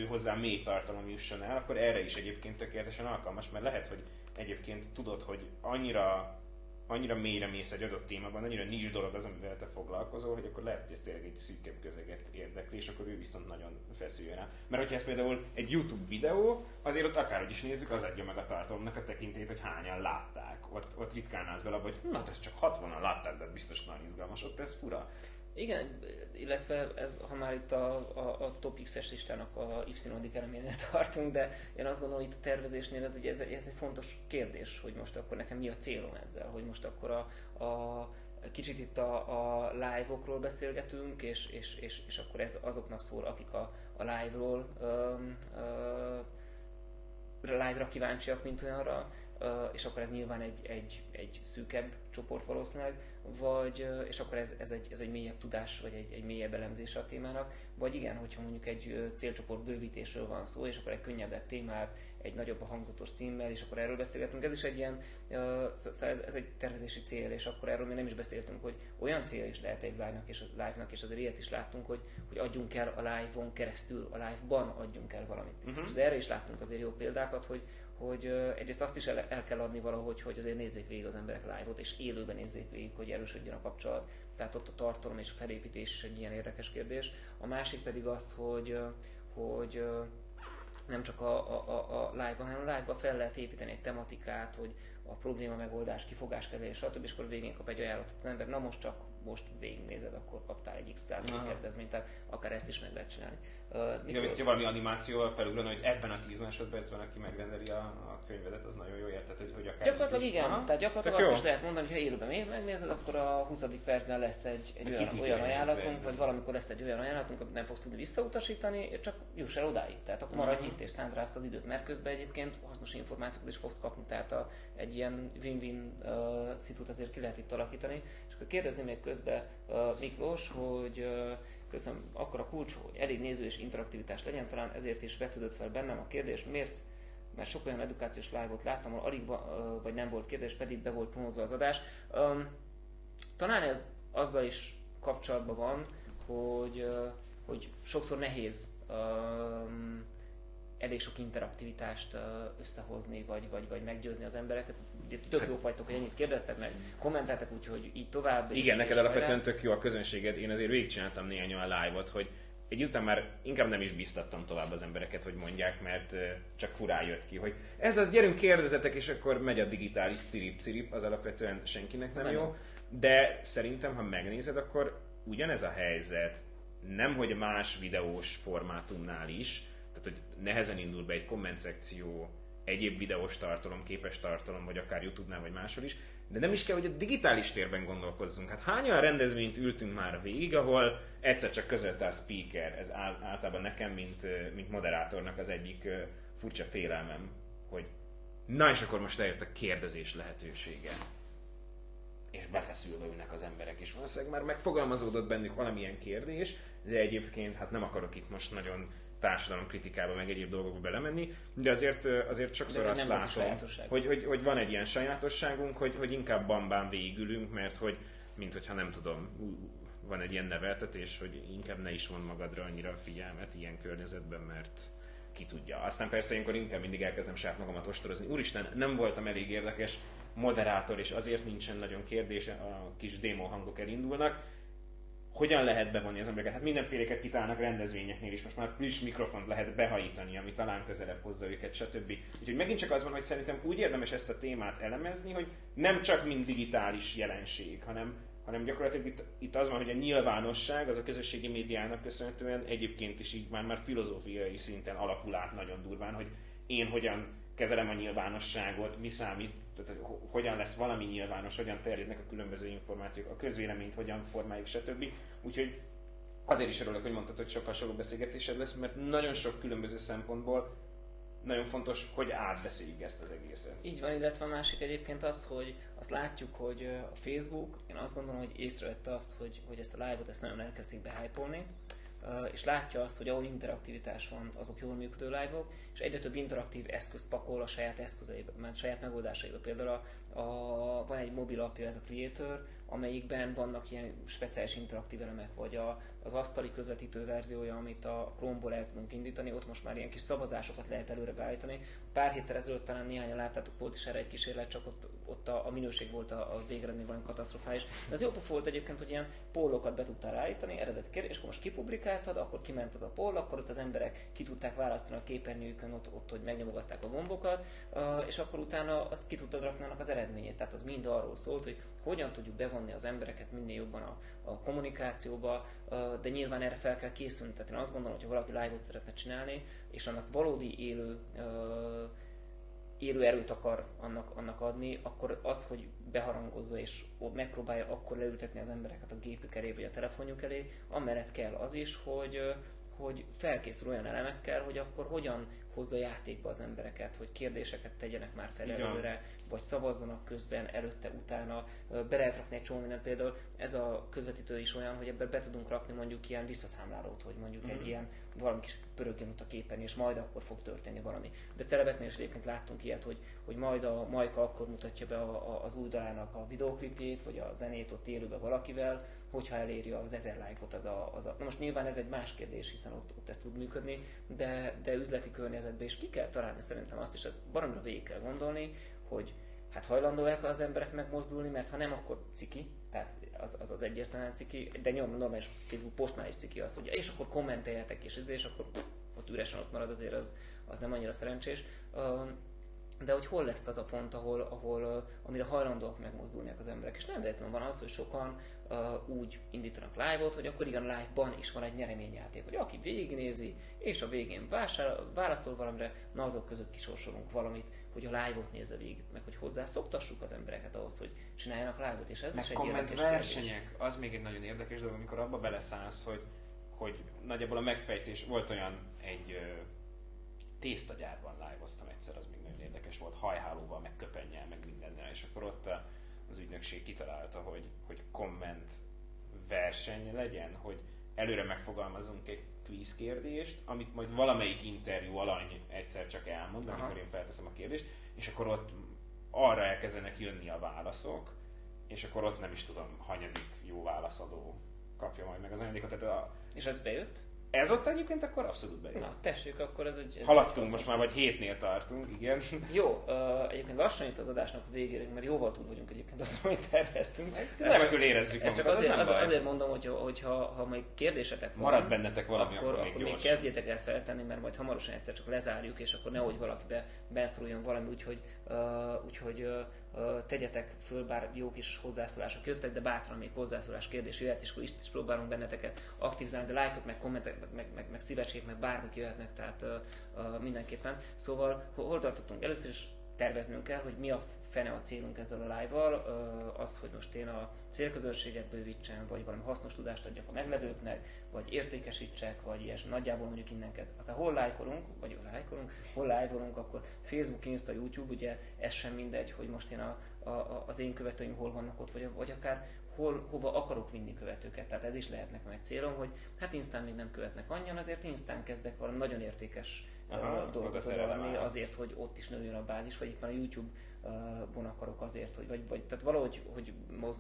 hozzá mély tartalom jusson el, akkor erre is egyébként tökéletesen alkalmas, mert lehet, hogy egyébként tudod, hogy annyira annyira mélyre mész egy adott témában, annyira nincs dolog az, amivel te foglalkozol, hogy akkor lehet, hogy ez tényleg egy szűkebb közeget érdekli, és akkor ő viszont nagyon feszüljön rá. Mert hogyha ez például egy YouTube videó, azért ott akárhogy is nézzük, az adja meg a tartalomnak a tekintét, hogy hányan látták. Ott, ott ritkán állsz vele, hogy na, ez csak 60-an látták, de biztos nagyon izgalmas, ott ez fura. Igen, illetve ez, ha már itt a, a, a Top X-es listának a y eleménél tartunk, de én azt gondolom, hogy itt a tervezésnél ez, ez, ez egy fontos kérdés, hogy most akkor nekem mi a célom ezzel, hogy most akkor a, a kicsit itt a, a live-okról beszélgetünk, és, és, és, és akkor ez azoknak szól, akik a, a live-ról um, uh, live-ra kíváncsiak, mint olyanra, uh, és akkor ez nyilván egy, egy, egy szűkebb csoport valószínűleg, vagy, és akkor ez, ez, egy, ez egy mélyebb tudás, vagy egy, egy mélyebb elemzése a témának, vagy igen, hogyha mondjuk egy célcsoport bővítésről van szó, és akkor egy könnyebb témát, egy nagyobb a hangzatos címmel, és akkor erről beszélgetünk. Ez is egy ilyen, szóval ez, ez egy tervezési cél, és akkor erről még nem is beszéltünk, hogy olyan cél is lehet egy live-nak és a live-nak, és azért ilyet is láttunk, hogy, hogy adjunk el a live-on keresztül, a live-ban adjunk el valamit. Uh-huh. És de erre is láttunk azért jó példákat, hogy, hogy egyrészt azt is el, el kell adni valahogy, hogy azért nézzék végig az emberek live-ot, és élőben nézzék végig, hogy erősödjön a kapcsolat. Tehát ott a tartalom és a felépítés is egy ilyen érdekes kérdés. A másik pedig az, hogy, hogy nem csak a, a, a, live-ban, hanem a live-ban fel lehet építeni egy tematikát, hogy a probléma megoldás, kifogáskezelés, stb. és akkor végén kap egy ajánlatot az ember, na most csak most végignézed, akkor kaptál egy x százalék kedvezményt, tehát akár ezt is meg lehet csinálni. Uh, Igen, mint hogyha valami animációval felugrana, hogy ebben a 10 másodpercben, aki megrendeli a, a könyvedet, az nagyon jó érted, hogy, hogy akár Gyakorlatilag is. igen, Aha. tehát gyakorlatilag Tök azt jó. is lehet mondani, hogy ha élőben még megnézed, akkor a 20. percben lesz egy, egy olyan, olyan ajánlatunk, percben. vagy valamikor lesz egy olyan ajánlatunk, amit nem fogsz tudni visszautasítani, csak juss el odáig. Tehát akkor maradj uh-huh. itt és szánd rá azt az időt, mert közben egyébként hasznos információkat is fogsz kapni, tehát a, egy ilyen win-win uh, szitut azért ki lehet itt alakítani. És akkor kérdezi még közben uh, Miklós, hogy uh, köszönöm, akkor a kulcs, hogy elég néző és interaktivitás legyen, talán ezért is vetődött fel bennem a kérdés, miért mert sok olyan edukációs live-ot láttam, ahol alig va, vagy nem volt kérdés, pedig be volt promózva az adás. Um, talán ez azzal is kapcsolatban van, hogy, hogy sokszor nehéz um, elég sok interaktivitást összehozni, vagy, vagy, vagy meggyőzni az embereket. Ugye tök hát- jó vagytok, hogy ennyit kérdeztek meg, kommenteltek, úgyhogy így tovább. Igen, és, neked alapvetően tök jó a közönséged. Én azért végigcsináltam néhány olyan live-ot, hogy egy után már inkább nem is biztattam tovább az embereket, hogy mondják, mert csak furán jött ki, hogy ez az, gyerünk kérdezetek, és akkor megy a digitális cirip-cirip, az alapvetően senkinek nem, nem jó. De szerintem, ha megnézed, akkor ugyanez a helyzet, nem hogy más videós formátumnál is, tehát hogy nehezen indul be egy komment szekció, egyéb videós tartalom, képes tartalom, vagy akár YouTube-nál, vagy máshol is, de nem is kell, hogy a digitális térben gondolkozzunk. Hát hány olyan rendezvényt ültünk már végig, ahol egyszer csak közölte a speaker, ez általában nekem, mint, mint moderátornak az egyik furcsa félelmem, hogy na és akkor most eljött a kérdezés lehetősége. És befeszülve ülnek az emberek, és valószínűleg már megfogalmazódott bennük valamilyen kérdés, de egyébként hát nem akarok itt most nagyon társadalom kritikába, meg egyéb dolgokba belemenni, de azért, azért sokszor azt látom, hogy, hogy, hogy, van egy ilyen sajátosságunk, hogy, hogy inkább bambán végülünk, mert hogy, mint hogyha nem tudom, van egy ilyen neveltetés, hogy inkább ne is von magadra annyira a figyelmet ilyen környezetben, mert ki tudja. Aztán persze ilyenkor inkább mindig elkezdem saját magamat ostorozni. Úristen, nem voltam elég érdekes moderátor, és azért nincsen nagyon kérdés, a kis démon hangok elindulnak hogyan lehet bevonni az embereket? Hát mindenféleket kitálnak rendezvényeknél is, most már plusz mikrofont lehet behajítani, ami talán közelebb hozza őket, stb. Úgyhogy megint csak az van, hogy szerintem úgy érdemes ezt a témát elemezni, hogy nem csak mint digitális jelenség, hanem, hanem gyakorlatilag itt, itt az van, hogy a nyilvánosság az a közösségi médiának köszönhetően egyébként is így már, már filozófiai szinten alakul át nagyon durván, hogy én hogyan kezelem a nyilvánosságot, mi számít, tehát hogyan lesz valami nyilvános, hogyan terjednek a különböző információk, a közvéleményt hogyan formáljuk, stb. Úgyhogy azért is örülök, hogy mondtad, hogy sok hasonló beszélgetésed lesz, mert nagyon sok különböző szempontból nagyon fontos, hogy átbeszéljük ezt az egészet. Így van, illetve a másik egyébként az, hogy azt látjuk, hogy a Facebook, én azt gondolom, hogy észrevette azt, hogy, hogy ezt a live-ot ezt nagyon elkezdték behypolni, és látja azt, hogy ahol interaktivitás van, azok jól működő live és egyre több interaktív eszközt pakol a saját eszközeibe, mert saját megoldásaiba. Például a, a, van egy mobil apja, ez a Creator, amelyikben vannak ilyen speciális interaktív elemek, vagy a, az asztali közvetítő verziója, amit a Chrome-ból el tudunk indítani, ott most már ilyen kis szavazásokat lehet előre beállítani. Pár héttel ezelőtt talán néhányan láttátok, volt is erre egy kísérlet, csak ott, ott a, a minőség volt a, a végeredmény valami katasztrofális. De az jó volt egyébként, hogy ilyen pólokat be tudtál állítani, eredeti kérdés, és akkor most kipublikáltad, akkor kiment az a poll, akkor ott az emberek ki tudták választani a képernyőjükön ott, ott hogy megnyomogatták a gombokat, és akkor utána azt ki tudtad rakni annak az eredményét. Tehát az mind arról szólt, hogy hogyan tudjuk bevonni az embereket minél jobban a, a kommunikációba, de nyilván erre fel kell készülni. Tehát én azt gondolom, hogy ha valaki live-ot szeretne csinálni, és annak valódi élő élő erőt akar annak, annak adni, akkor az, hogy beharangozza és megpróbálja akkor leültetni az embereket a gépük elé vagy a telefonjuk elé, amellett kell az is, hogy, hogy felkészül olyan elemekkel, hogy akkor hogyan hozza játékba az embereket, hogy kérdéseket tegyenek már fel előre, vagy szavazzanak közben, előtte, utána. Be lehet rakni egy csomó mindent, például ez a közvetítő is olyan, hogy ebbe be tudunk rakni mondjuk ilyen visszaszámlálót, hogy mondjuk mm. egy mhm. ilyen valami kis pörögjön ott a képen, és majd akkor fog történni valami. De Celebetnél is egyébként láttunk ilyet, hogy, hogy majd a Majka akkor mutatja be a, a, az új dalának a videoklipjét, vagy a zenét ott élőbe valakivel, hogyha eléri az ezer lájkot az a, az a... Na most nyilván ez egy más kérdés, hiszen ott, ott ez tud működni, de, de üzleti környezetben is ki kell találni szerintem azt, és ezt baromra végig kell gondolni, hogy hát hajlandóak az emberek megmozdulni, mert ha nem, akkor ciki, tehát az az, az egyértelműen ciki, de nyom, normális Facebook posztnál is ciki azt, hogy és akkor kommenteljetek, és, és akkor ott üresen ott marad, azért az, az nem annyira szerencsés de hogy hol lesz az a pont, ahol, ahol amire hajlandóak megmozdulni az emberek. És nem véletlenül van az, hogy sokan uh, úgy indítanak live-ot, hogy akkor igen, live-ban is van egy nyereményjáték, hogy aki végignézi, és a végén vásár, válaszol valamire, na azok között kisorsolunk valamit, hogy a live-ot nézze végig, meg hogy hozzászoktassuk az embereket ahhoz, hogy csináljanak live-ot, és ez meg is egy érdekes versenyek, kérdés. az még egy nagyon érdekes dolog, amikor abba beleszállsz, hogy, hogy nagyjából a megfejtés, volt olyan egy ö, tésztagyárban live-oztam egyszer, az még érdekes volt, hajhálóval, meg köpennyel, meg mindennel, és akkor ott az ügynökség kitalálta, hogy, hogy komment verseny legyen, hogy előre megfogalmazunk egy quiz kérdést, amit majd valamelyik interjú alany egyszer csak elmond, Aha. amikor én felteszem a kérdést, és akkor ott arra elkezdenek jönni a válaszok, és akkor ott nem is tudom, hanyadik jó válaszadó kapja majd meg az ajándékot. Tehát a... És ez bejött? Ez ott egyébként akkor abszolút bejön. Na, tessék, akkor ez egy... Haladtunk, most már vagy hétnél tartunk, igen. Jó, uh, egyébként lassan itt az adásnak végére, mert jóval túl vagyunk egyébként azon, amit terveztünk. Remekül érezzük ezt csak azért, az, azért mondom, hogy, hogy ha, majd kérdésetek van, Marad bennetek valami, akkor, akkor, akkor még, még kezdjétek el feltenni, mert majd hamarosan egyszer csak lezárjuk, és akkor nehogy valaki be, benszoruljon valami, úgyhogy, úgyhogy tegyetek föl, bár jó kis hozzászólások jöttek, de bátran még hozzászólás kérdés jöhet, és akkor is, is próbálunk benneteket aktivizálni, de lájkok, meg kommentek, meg, meg, meg, meg szívecsék, meg bármik jöhetnek, tehát mindenképpen. Szóval hol tartottunk? Először is terveznünk kell, hogy mi a fene a célunk ezzel a live-val, az, hogy most én a célközönséget bővítsem, vagy valami hasznos tudást adjak a meglevőknek, vagy értékesítsek, vagy ilyesmi. Nagyjából mondjuk innen kezd. Aztán hol lájkolunk, vagy hol lájkolunk, hol live akkor Facebook, Insta, YouTube, ugye ez sem mindegy, hogy most én a, a, az én követőim hol vannak ott, vagy, vagy akár hol, hova akarok vinni követőket. Tehát ez is lehet nekem egy célom, hogy hát Instán még nem követnek annyian, azért Instán kezdek valami nagyon értékes Aha, dolgot odaadni azért, hogy ott is nőjön a bázis, vagy éppen a YouTube bon akarok azért, hogy, vagy, vagy tehát valahogy hogy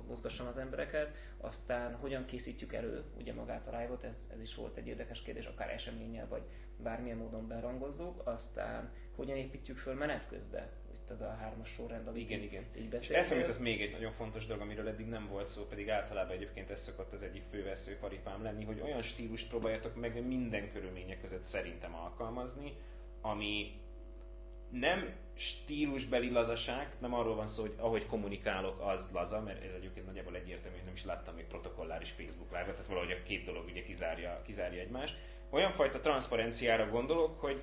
mozgassam az embereket, aztán hogyan készítjük elő ugye magát a live ez, ez is volt egy érdekes kérdés, akár eseménnyel, vagy bármilyen módon berangozzuk, aztán hogyan építjük föl menet közben, itt az a hármas sorrend, amit igen, igen. így beszélünk. És eszembe még egy nagyon fontos dolog, amiről eddig nem volt szó, pedig általában egyébként ez szokott az egyik fővesző paripám lenni, hogy olyan stílust próbáljatok meg minden körülmények között szerintem alkalmazni, ami nem stílusbeli lazaság, nem arról van szó, hogy ahogy kommunikálok, az laza, mert ez egyébként nagyjából egyértelmű, hogy nem is láttam még protokolláris Facebook live tehát valahogy a két dolog ugye kizárja, kizárja egymást. Olyan fajta transzparenciára gondolok, hogy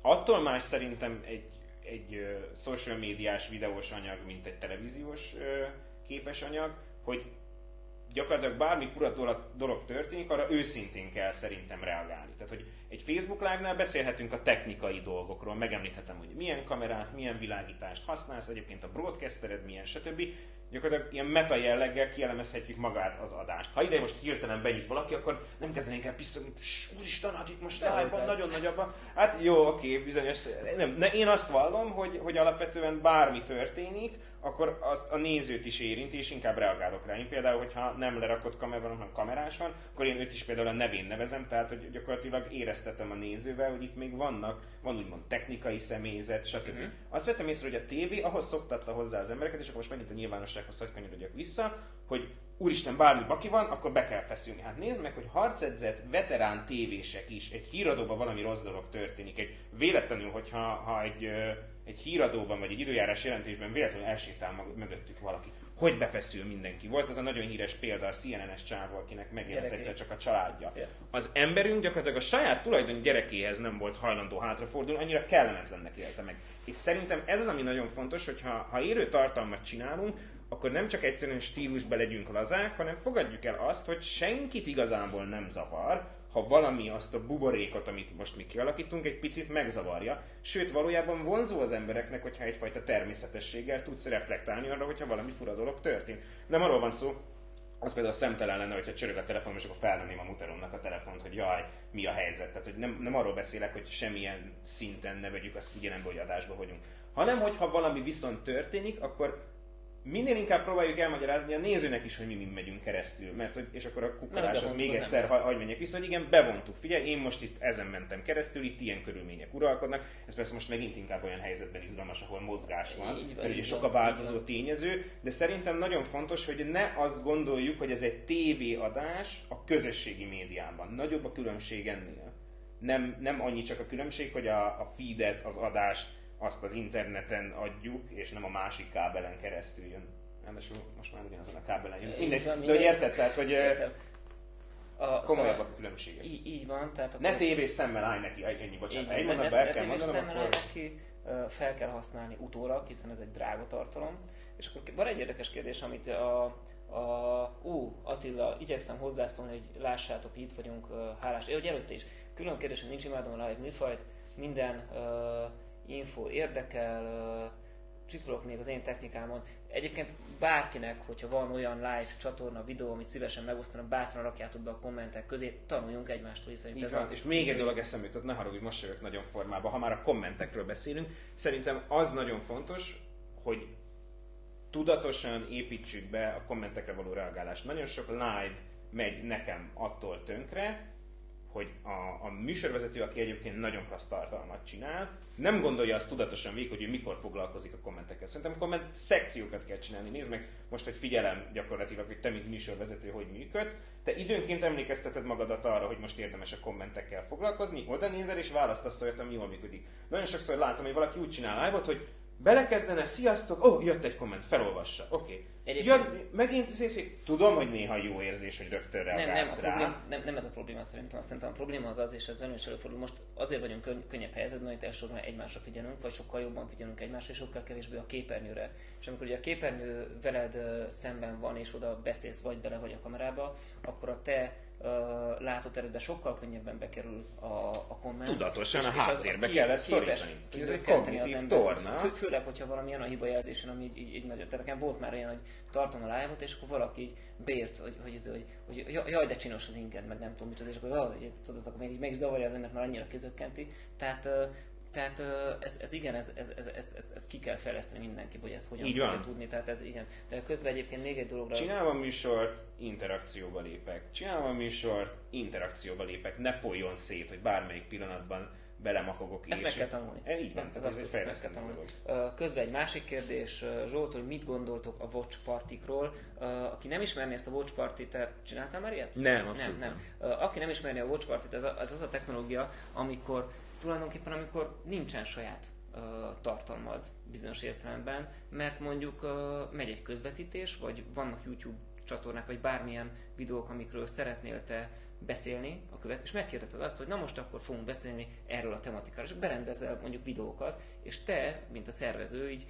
attól más szerintem egy, egy social médiás videós anyag, mint egy televíziós képes anyag, hogy gyakorlatilag bármi fura dolog, történik, arra őszintén kell szerintem reagálni. Tehát, hogy Egy Facebook Live-nál beszélhetünk a technikai dolgokról, megemlíthetem, hogy milyen kamerát, milyen világítást használsz, egyébként a broadcastered milyen, stb gyakorlatilag ilyen meta jelleggel kielemezhetjük magát az adást. Ha ide most hirtelen benyit valaki, akkor nem kezdenénk el piszolni, úristen, hát itt most live nagyon nagyabban. Hát jó, oké, bizonyos, nem, ne, én azt vallom, hogy, hogy alapvetően bármi történik, akkor azt a nézőt is érinti, és inkább reagálok rá. Én például, hogyha nem lerakott kamera van, hanem kamerás van, akkor én őt is például a nevén nevezem, tehát hogy gyakorlatilag éreztetem a nézővel, hogy itt még vannak, van úgymond technikai személyzet, stb. Uh-huh. Azt vettem észre, hogy a tévé ahhoz szoktatta hozzá az embereket, és akkor most megint a nyilvánossághoz hogy kanyarodjak vissza, hogy úristen, bármi baki van, akkor be kell feszülni. Hát nézd meg, hogy harcedzett veterán tévések is, egy híradóban valami rossz dolog történik. Egy véletlenül, hogyha ha egy, egy híradóban vagy egy időjárás jelentésben véletlenül elsétál mögöttük valaki, hogy befeszül mindenki. Volt az a nagyon híres példa a CNN-es csávó, akinek megjelent egyszer csak a családja. Yeah. Az emberünk gyakorlatilag a saját tulajdon gyerekéhez nem volt hajlandó hátrafordulni, annyira kellemetlennek élte meg. És szerintem ez az, ami nagyon fontos, hogy ha, ha élő tartalmat csinálunk, akkor nem csak egyszerűen stílusba legyünk lazák, hanem fogadjuk el azt, hogy senkit igazából nem zavar, ha valami azt a buborékot, amit most mi kialakítunk, egy picit megzavarja. Sőt, valójában vonzó az embereknek, hogyha egyfajta természetességgel tudsz reflektálni arra, hogyha valami fura dolog történt. Nem arról van szó, az például szemtelen lenne, hogyha csörög a telefon, és akkor felvenném a muteromnak a telefont, hogy jaj, mi a helyzet. Tehát, hogy nem, nem arról beszélek, hogy semmilyen szinten ne vegyük azt figyelembe, hogy adásba vagyunk. Hanem, hogyha valami viszont történik, akkor minél inkább próbáljuk elmagyarázni a nézőnek is, hogy mi mind megyünk keresztül, mert hogy, és akkor a kukorás az még egyszer ha, hagy menjek vissza, hogy igen, bevontuk. Figyelj, én most itt ezen mentem keresztül, itt ilyen körülmények uralkodnak. Ez persze most megint inkább olyan helyzetben izgalmas, ahol mozgás van, így van mert ugye sok a változó tényező, de szerintem nagyon fontos, hogy ne azt gondoljuk, hogy ez egy tévéadás a közösségi médiában. Nagyobb a különbség ennél. Nem, nem annyi csak a különbség, hogy a, a feedet, az adást azt az interneten adjuk, és nem a másik kábelen keresztül jön. Ráadásul most már ugyanazon a kábelen jön. Mindegy, de hogy érted, tehát, hogy értem. a, komolyabbak szóval, a különbségek. Így, így van. Tehát akkor... Ne tévés szemmel állj neki, ennyi, bocsánat. Egy mondatba el kell mondanom, akkor... neki, fel kell használni utólag, hiszen ez egy drága tartalom. És akkor van egy érdekes kérdés, amit a, a, ú, Attila, igyekszem hozzászólni, hogy lássátok, itt vagyunk, hálás. Én, hogy előtte is. Külön kérdés, hogy nincs imádom a live műfajt, minden uh, info érdekel, csiszolok még az én technikámon. Egyébként bárkinek, hogyha van olyan live csatorna, videó, amit szívesen megosztanak, bátran rakjátok be a kommentek közé, tanuljunk egymástól, hiszen ez van. A... És még egy dolog eszembe jutott, ne haragudj, most jövök nagyon formába, ha már a kommentekről beszélünk, szerintem az nagyon fontos, hogy tudatosan építsük be a kommentekre való reagálást. Nagyon sok live megy nekem attól tönkre, hogy a, a műsorvezető, aki egyébként nagyon klassz tartalmat csinál, nem gondolja azt tudatosan végig, hogy ő mikor foglalkozik a kommentekkel. Szerintem komment szekciókat kell csinálni. Nézd meg most, hogy figyelem gyakorlatilag, hogy te, mint műsorvezető, hogy működsz. Te időnként emlékezteted magadat arra, hogy most érdemes a kommentekkel foglalkozni, oda nézel és választasz olyat, ami jól működik. Nagyon sokszor látom, hogy valaki úgy csinál live hogy belekezdene, sziasztok, ó, oh, jött egy komment, felolvassa, oké. Okay. Egyébként... Ja, megint szép, tudom, hogy néha jó érzés, hogy rögtön reagálsz nem, nem, rá. nem, nem, ez a probléma szerintem. Szerintem a probléma az az, és ez velünk is előfordul. Most azért vagyunk könny- könnyebb helyzetben, hogy elsősorban egymásra figyelünk, vagy sokkal jobban figyelünk egymásra, és sokkal kevésbé a képernyőre. És amikor ugye a képernyő veled szemben van, és oda beszélsz vagy bele, vagy a kamerába, akkor a te uh, látóteredbe sokkal könnyebben bekerül a, a komment. Tudatosan és, a háttérbe kell ezt szorítani. Ez egy kognitív torna. Fő, főleg, hogyha valamilyen a hibajelzésen, ami így, így, így nagyon. Tehát nekem volt már olyan, hogy tartom a live-ot, és akkor valaki így bért, hogy, hogy, hogy, hogy, hogy jaj, de csinos az inged, meg nem tudom mit, és akkor hogy, tudod, akkor még, még zavarja az embert, mert annyira közökkenti. Tehát tehát ez, ez igen, ez, ez, ez, ez, ez, ez ki kell fejleszteni mindenki, hogy ezt hogyan Így van. tudni. Tehát ez igen. De közben egyébként még egy dologra... Csinálom a műsort, interakcióba lépek. Csinálom a műsort, interakcióba lépek. Ne folyjon szét, hogy bármelyik pillanatban belemakogok Ezt meg kell tanulni. E, így van, ezt, ez, ez, ez meg kell tanulni. Közben egy másik kérdés, Zsolt, hogy mit gondoltok a Watch Partikról? Aki nem ismerné ezt a Watch Party, te csináltál már ilyet? Nem, abszolút nem. nem. Aki nem ismerné a Watch Party, ez az a technológia, amikor tulajdonképpen amikor nincsen saját uh, tartalmad bizonyos értelemben, mert mondjuk uh, megy egy közvetítés, vagy vannak YouTube csatornák, vagy bármilyen videók, amikről szeretnél te beszélni a követ, és megkérdezted azt, hogy na most akkor fogunk beszélni erről a tematikáról, és berendezel mondjuk videókat, és te, mint a szervező, így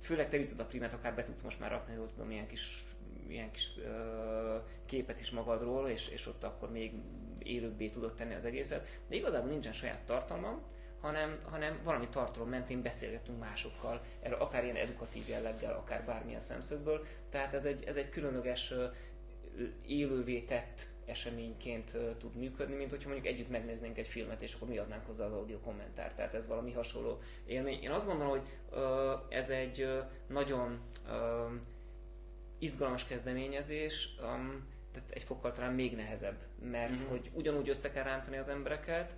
főleg te viszed a primet, akár be tudsz most már rakni, jól tudom, ilyen kis, ilyen kis uh, képet is magadról, és, és ott akkor még élőbbé tudod tenni az egészet, de igazából nincsen saját tartalmam, hanem, hanem valami tartalom mentén beszélgetünk másokkal, erről akár ilyen edukatív jelleggel, akár bármilyen szemszögből. Tehát ez egy, ez egy különleges élővé tett eseményként tud működni, mint hogyha mondjuk együtt megnéznénk egy filmet, és akkor mi adnánk hozzá az audio kommentárt. Tehát ez valami hasonló élmény. Én azt gondolom, hogy ez egy nagyon izgalmas kezdeményezés, tehát egy fokkal talán még nehezebb, mert mm-hmm. hogy ugyanúgy össze kell rántani az embereket,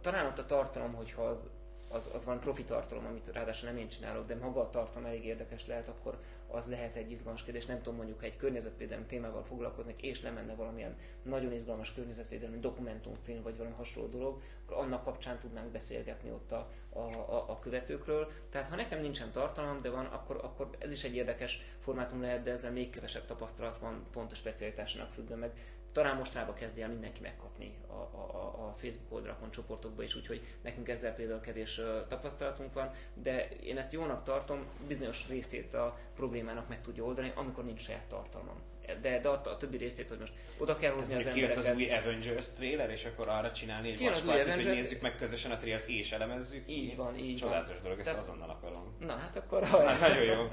talán ott a tartalom, hogyha az, az, az van profi tartalom, amit ráadásul nem én csinálok, de maga a tartalom elég érdekes lehet, akkor az lehet egy izgalmas kérdés. Nem tudom, mondjuk, ha egy környezetvédelmi témával foglalkoznék, és lemenne valamilyen nagyon izgalmas környezetvédelmi dokumentumfilm, vagy valami hasonló dolog, akkor annak kapcsán tudnánk beszélgetni ott a, a, a, a követőkről. Tehát ha nekem nincsen tartalom, de van, akkor, akkor ez is egy érdekes formátum lehet, de ezzel még kevesebb tapasztalat van, pont a specialitásának függően meg talán mostanában kezdi el mindenki megkapni a, a, a Facebook oldalakon, csoportokba is, úgyhogy nekünk ezzel például kevés tapasztalatunk van, de én ezt jónak tartom, bizonyos részét a problémának meg tudja oldani, amikor nincs saját tartalmam de, de a, a többi részét, hogy most oda kell hozni Tehát az embereket. az új Avengers trailer, és akkor arra csinálni egy vaspartit, hogy nézzük meg közösen a trailert és elemezzük. Így van, így Csodálatos van. dolog, ezt Tehát, azonnal akarom. Na hát akkor... Hát, nagyon jó.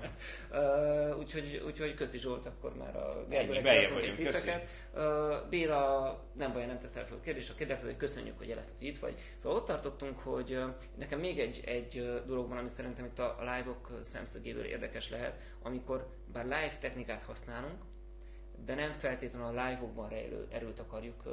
uh, úgyhogy, úgyhogy köszi Zsolt, akkor már a Ennyi, vagyunk, köszi. Uh, Béla, nem baj, nem teszel fel a kérdés, a kérdés, hogy köszönjük, hogy jelezted, hogy itt vagy. Szóval ott tartottunk, hogy uh, nekem még egy, egy dolog van, ami szerintem itt a live-ok szemszögéből érdekes lehet, amikor bár live technikát használunk, de nem feltétlenül a live-okban rejlő erőt akarjuk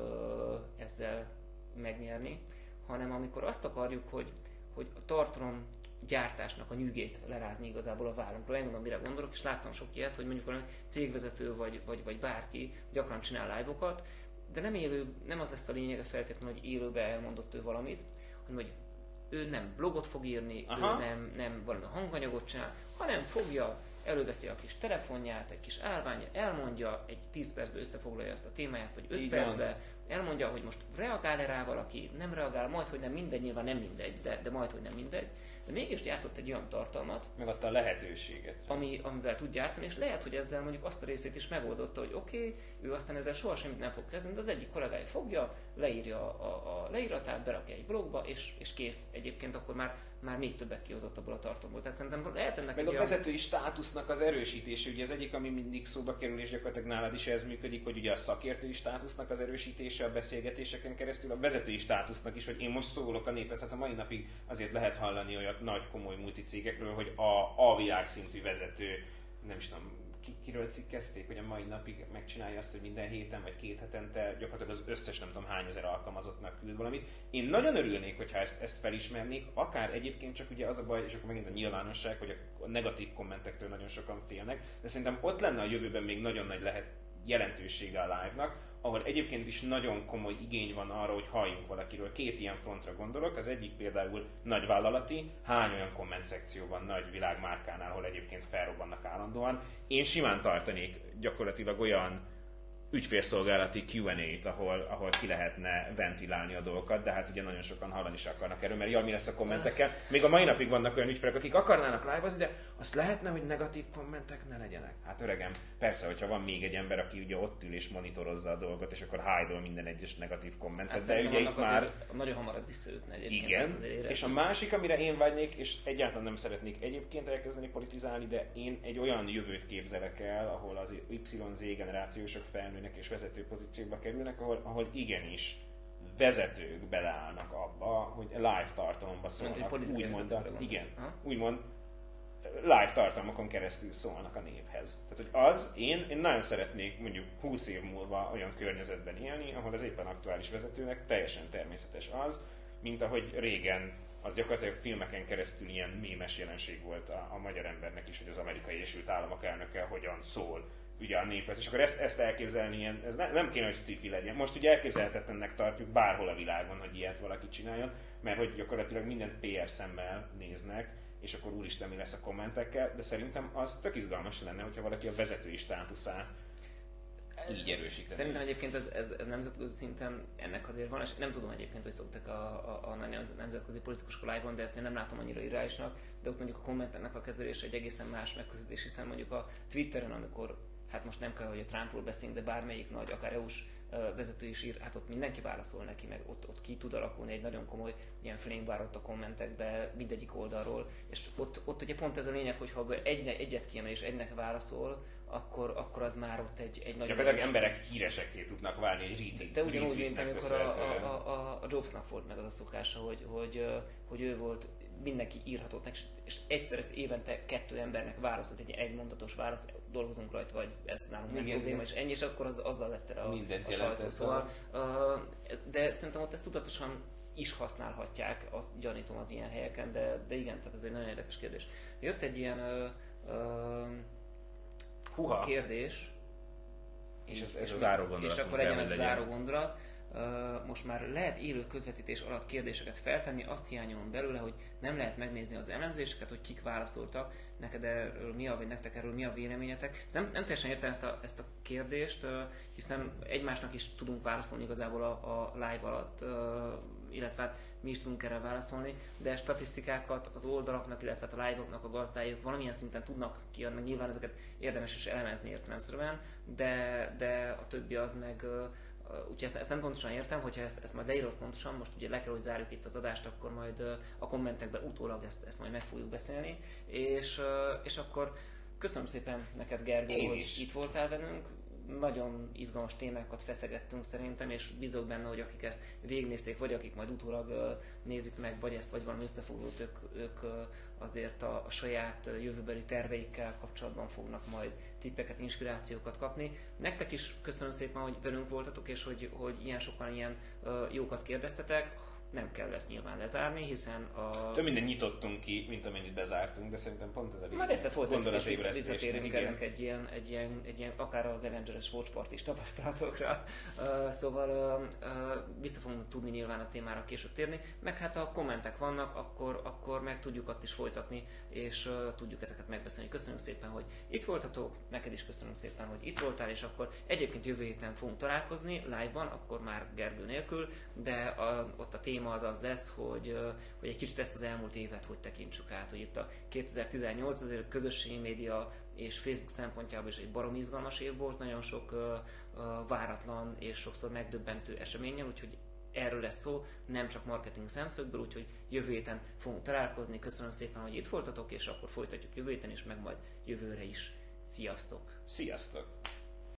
ezzel megnyerni, hanem amikor azt akarjuk, hogy, hogy a tartalom gyártásnak a nyűgét lerázni igazából a vállunkról. Megmondom, mire gondolok, és láttam sok ilyet, hogy mondjuk valami cégvezető vagy, vagy, vagy bárki gyakran csinál live-okat, de nem élő, nem az lesz a lényege feltétlenül, hogy élőbe elmondott ő valamit, hanem hogy ő nem blogot fog írni, Aha. ő nem, nem valami hanganyagot csinál, hanem fogja előveszi a kis telefonját, egy kis állvány, elmondja, egy 10 percben összefoglalja azt a témáját, vagy 5 percben, elmondja, hogy most reagál-e rá valaki, nem reagál, majd, hogy nem mindegy, nyilván nem mindegy, de, de majd, hogy nem mindegy, de mégis gyártott egy olyan tartalmat, megadta a lehetőséget, ami, amivel tud gyártani, és lehet, hogy ezzel mondjuk azt a részét is megoldotta, hogy oké, okay, ő aztán ezzel soha semmit nem fog kezdeni, de az egyik kollégája fogja, leírja a, a, leíratát, berakja egy blogba, és, és kész. Egyébként akkor már már még többet kihozott abból a tartalomból. Tehát szerintem lehet ennek Meg a vezetői státusznak az erősítése, ugye az egyik, ami mindig szóba kerül, és gyakorlatilag nálad is ez működik, hogy ugye a szakértői státusznak az erősítése a beszélgetéseken keresztül, a vezetői státusznak is, hogy én most szólok a néphez, hát a mai napig azért lehet hallani olyan nagy komoly multicégekről, hogy a, a világszintű vezető, nem is tudom, kiről cikkezték, hogy a mai napig megcsinálja azt, hogy minden héten vagy két hetente gyakorlatilag az összes nem tudom hány ezer alkalmazottnak küld valamit. Én nagyon örülnék, hogyha ezt, ezt felismernék, akár egyébként csak ugye az a baj, és akkor megint a nyilvánosság, hogy a negatív kommentektől nagyon sokan félnek, de szerintem ott lenne a jövőben még nagyon nagy lehet jelentősége a live-nak, ahol egyébként is nagyon komoly igény van arra, hogy halljunk valakiről. Két ilyen frontra gondolok. Az egyik például nagyvállalati, hány olyan komment szekció van nagy világmárkánál, ahol egyébként felrobbannak állandóan. Én simán tartanék gyakorlatilag olyan ügyfélszolgálati Q&A-t, ahol, ahol ki lehetne ventilálni a dolgokat, de hát ugye nagyon sokan hallani is akarnak erről, mert jaj, mi lesz a kommentekkel. Még a mai napig vannak olyan ügyfelek, akik akarnának live de azt lehetne, hogy negatív kommentek ne legyenek. Hát öregem, persze, hogyha van még egy ember, aki ugye ott ül és monitorozza a dolgot, és akkor hide minden egyes negatív kommentet, hát de ugye itt már... Nagyon hamar ez visszaütne egyébként. Igen, és a másik, amire én vágynék, és egyáltalán nem szeretnék egyébként elkezdeni politizálni, de én egy olyan jövőt képzelek el, ahol az YZ generációsok felnő vezetőnek és vezető pozícióba kerülnek, ahol, ahol igenis vezetők beleállnak abba, hogy live tartalomba szólnak. Úgymond, igen, úgymond live tartalmakon keresztül szólnak a névhez. Tehát, hogy az, én, én nagyon szeretnék mondjuk 20 év múlva olyan környezetben élni, ahol az éppen aktuális vezetőnek teljesen természetes az, mint ahogy régen az gyakorlatilag filmeken keresztül ilyen mémes jelenség volt a, a magyar embernek is, hogy az amerikai Egyesült Államok elnöke hogyan szól ugye a néphez. És akkor ezt, ezt elképzelni, ilyen, ez ne, nem kéne, hogy sci legyen. Most ugye elképzelhetetlennek tartjuk bárhol a világon, hogy ilyet valaki csináljon, mert hogy gyakorlatilag mindent PR szemmel néznek, és akkor úristen mi lesz a kommentekkel, de szerintem az tök izgalmas lenne, hogyha valaki a vezetői státuszát így erősíteni. Szerintem egyébként ez, ez, ez nemzetközi szinten ennek azért van, és nem tudom egyébként, hogy szoktak a, a, a nemzetközi politikusok live de ezt én nem látom annyira irányosnak, de ott mondjuk a kommenteknek a kezelése egy egészen más megközelítés, hiszen mondjuk a Twitteren, amikor hát most nem kell, hogy a Trumpról beszéljünk, de bármelyik nagy, akár EU-s vezető is ír, hát ott mindenki válaszol neki, meg ott, ott ki tud alakulni egy nagyon komoly ilyen flame a kommentekbe mindegyik oldalról, és ott, ott ugye pont ez a lényeg, hogy ha egy, egyet kiemel és egynek válaszol, akkor, akkor az már ott egy, egy nagyon... Gyakorlatilag emberek híresekké tudnak válni egy retweet. De ugyanúgy, mint amikor a, a, a, a Jobsnak volt meg az a szokása, hogy, hogy, hogy ő volt mindenki írhatott neki, és egyszer ez évente kettő embernek válaszolt egy egymondatos választ, dolgozunk rajta, vagy ez nálunk nem probléma, és ennyi, és akkor az, azzal lett a, Mindent a sajtó. Szóval, uh, de szerintem ott ezt tudatosan is használhatják, azt gyanítom az ilyen helyeken, de, de igen, tehát ez egy nagyon érdekes kérdés. Jött egy ilyen uh, uh, Huha. kérdés, és, ez, ez a záró gondolat. És akkor legyen ez záró gondolat most már lehet élő közvetítés alatt kérdéseket feltenni, azt hiányolom belőle, hogy nem lehet megnézni az elemzéseket, hogy kik válaszoltak, neked erről mi a, vagy nektek erről mi a véleményetek. Ezt nem, nem teljesen értem ezt a, ezt a kérdést, hiszen egymásnak is tudunk válaszolni igazából a, a live alatt, illetve hát mi is tudunk erre válaszolni, de statisztikákat az oldalaknak, illetve hát a live-oknak a gazdájuk valamilyen szinten tudnak kiadni, meg nyilván ezeket érdemes is elemezni értelemszerűen, de, de a többi az meg úgyhogy ezt, ezt nem pontosan értem, hogyha ezt, ezt majd leírod pontosan, most ugye le kell, hogy zárjuk itt az adást, akkor majd a kommentekben utólag ezt, ezt majd meg fogjuk beszélni, és, és akkor köszönöm szépen neked Gergő, Én hogy is. itt voltál velünk, nagyon izgalmas témákat feszegettünk szerintem, és bízok benne, hogy akik ezt végignézték, vagy akik majd utólag nézik meg, vagy ezt, vagy valami összefoglalót, ők, ők azért a, a saját jövőbeli terveikkel kapcsolatban fognak majd tippeket, inspirációkat kapni. Nektek is köszönöm szépen, hogy velünk voltatok, és hogy, hogy ilyen sokan ilyen jókat kérdeztetek nem kell ezt nyilván lezárni, hiszen a... Több minden nyitottunk ki, mint amennyit bezártunk, de szerintem pont ez a Már egyszer folytatjuk, és vissza, visszatérünk ennek egy ilyen, egy, ilyen, egy ilyen, akár az Avengers Watch Party is tapasztalatokra. Uh, szóval uh, uh, vissza fogunk tudni nyilván a témára később térni, meg hát ha kommentek vannak, akkor, akkor meg tudjuk ott is folytatni, és uh, tudjuk ezeket megbeszélni. Köszönöm szépen, hogy itt voltatok, neked is köszönöm szépen, hogy itt voltál, és akkor egyébként jövő héten fogunk találkozni live-ban, akkor már Gergő nélkül, de a, ott a téma téma az az lesz, hogy, hogy egy kicsit ezt az elmúlt évet hogy tekintsük át, hogy itt a 2018 azért a közösségi média és Facebook szempontjából is egy barom izgalmas év volt, nagyon sok váratlan és sokszor megdöbbentő eseményen, úgyhogy erről lesz szó, nem csak marketing szemszögből, úgyhogy jövő héten fogunk találkozni. Köszönöm szépen, hogy itt voltatok, és akkor folytatjuk jövő héten, és meg majd jövőre is. Sziasztok! Sziasztok!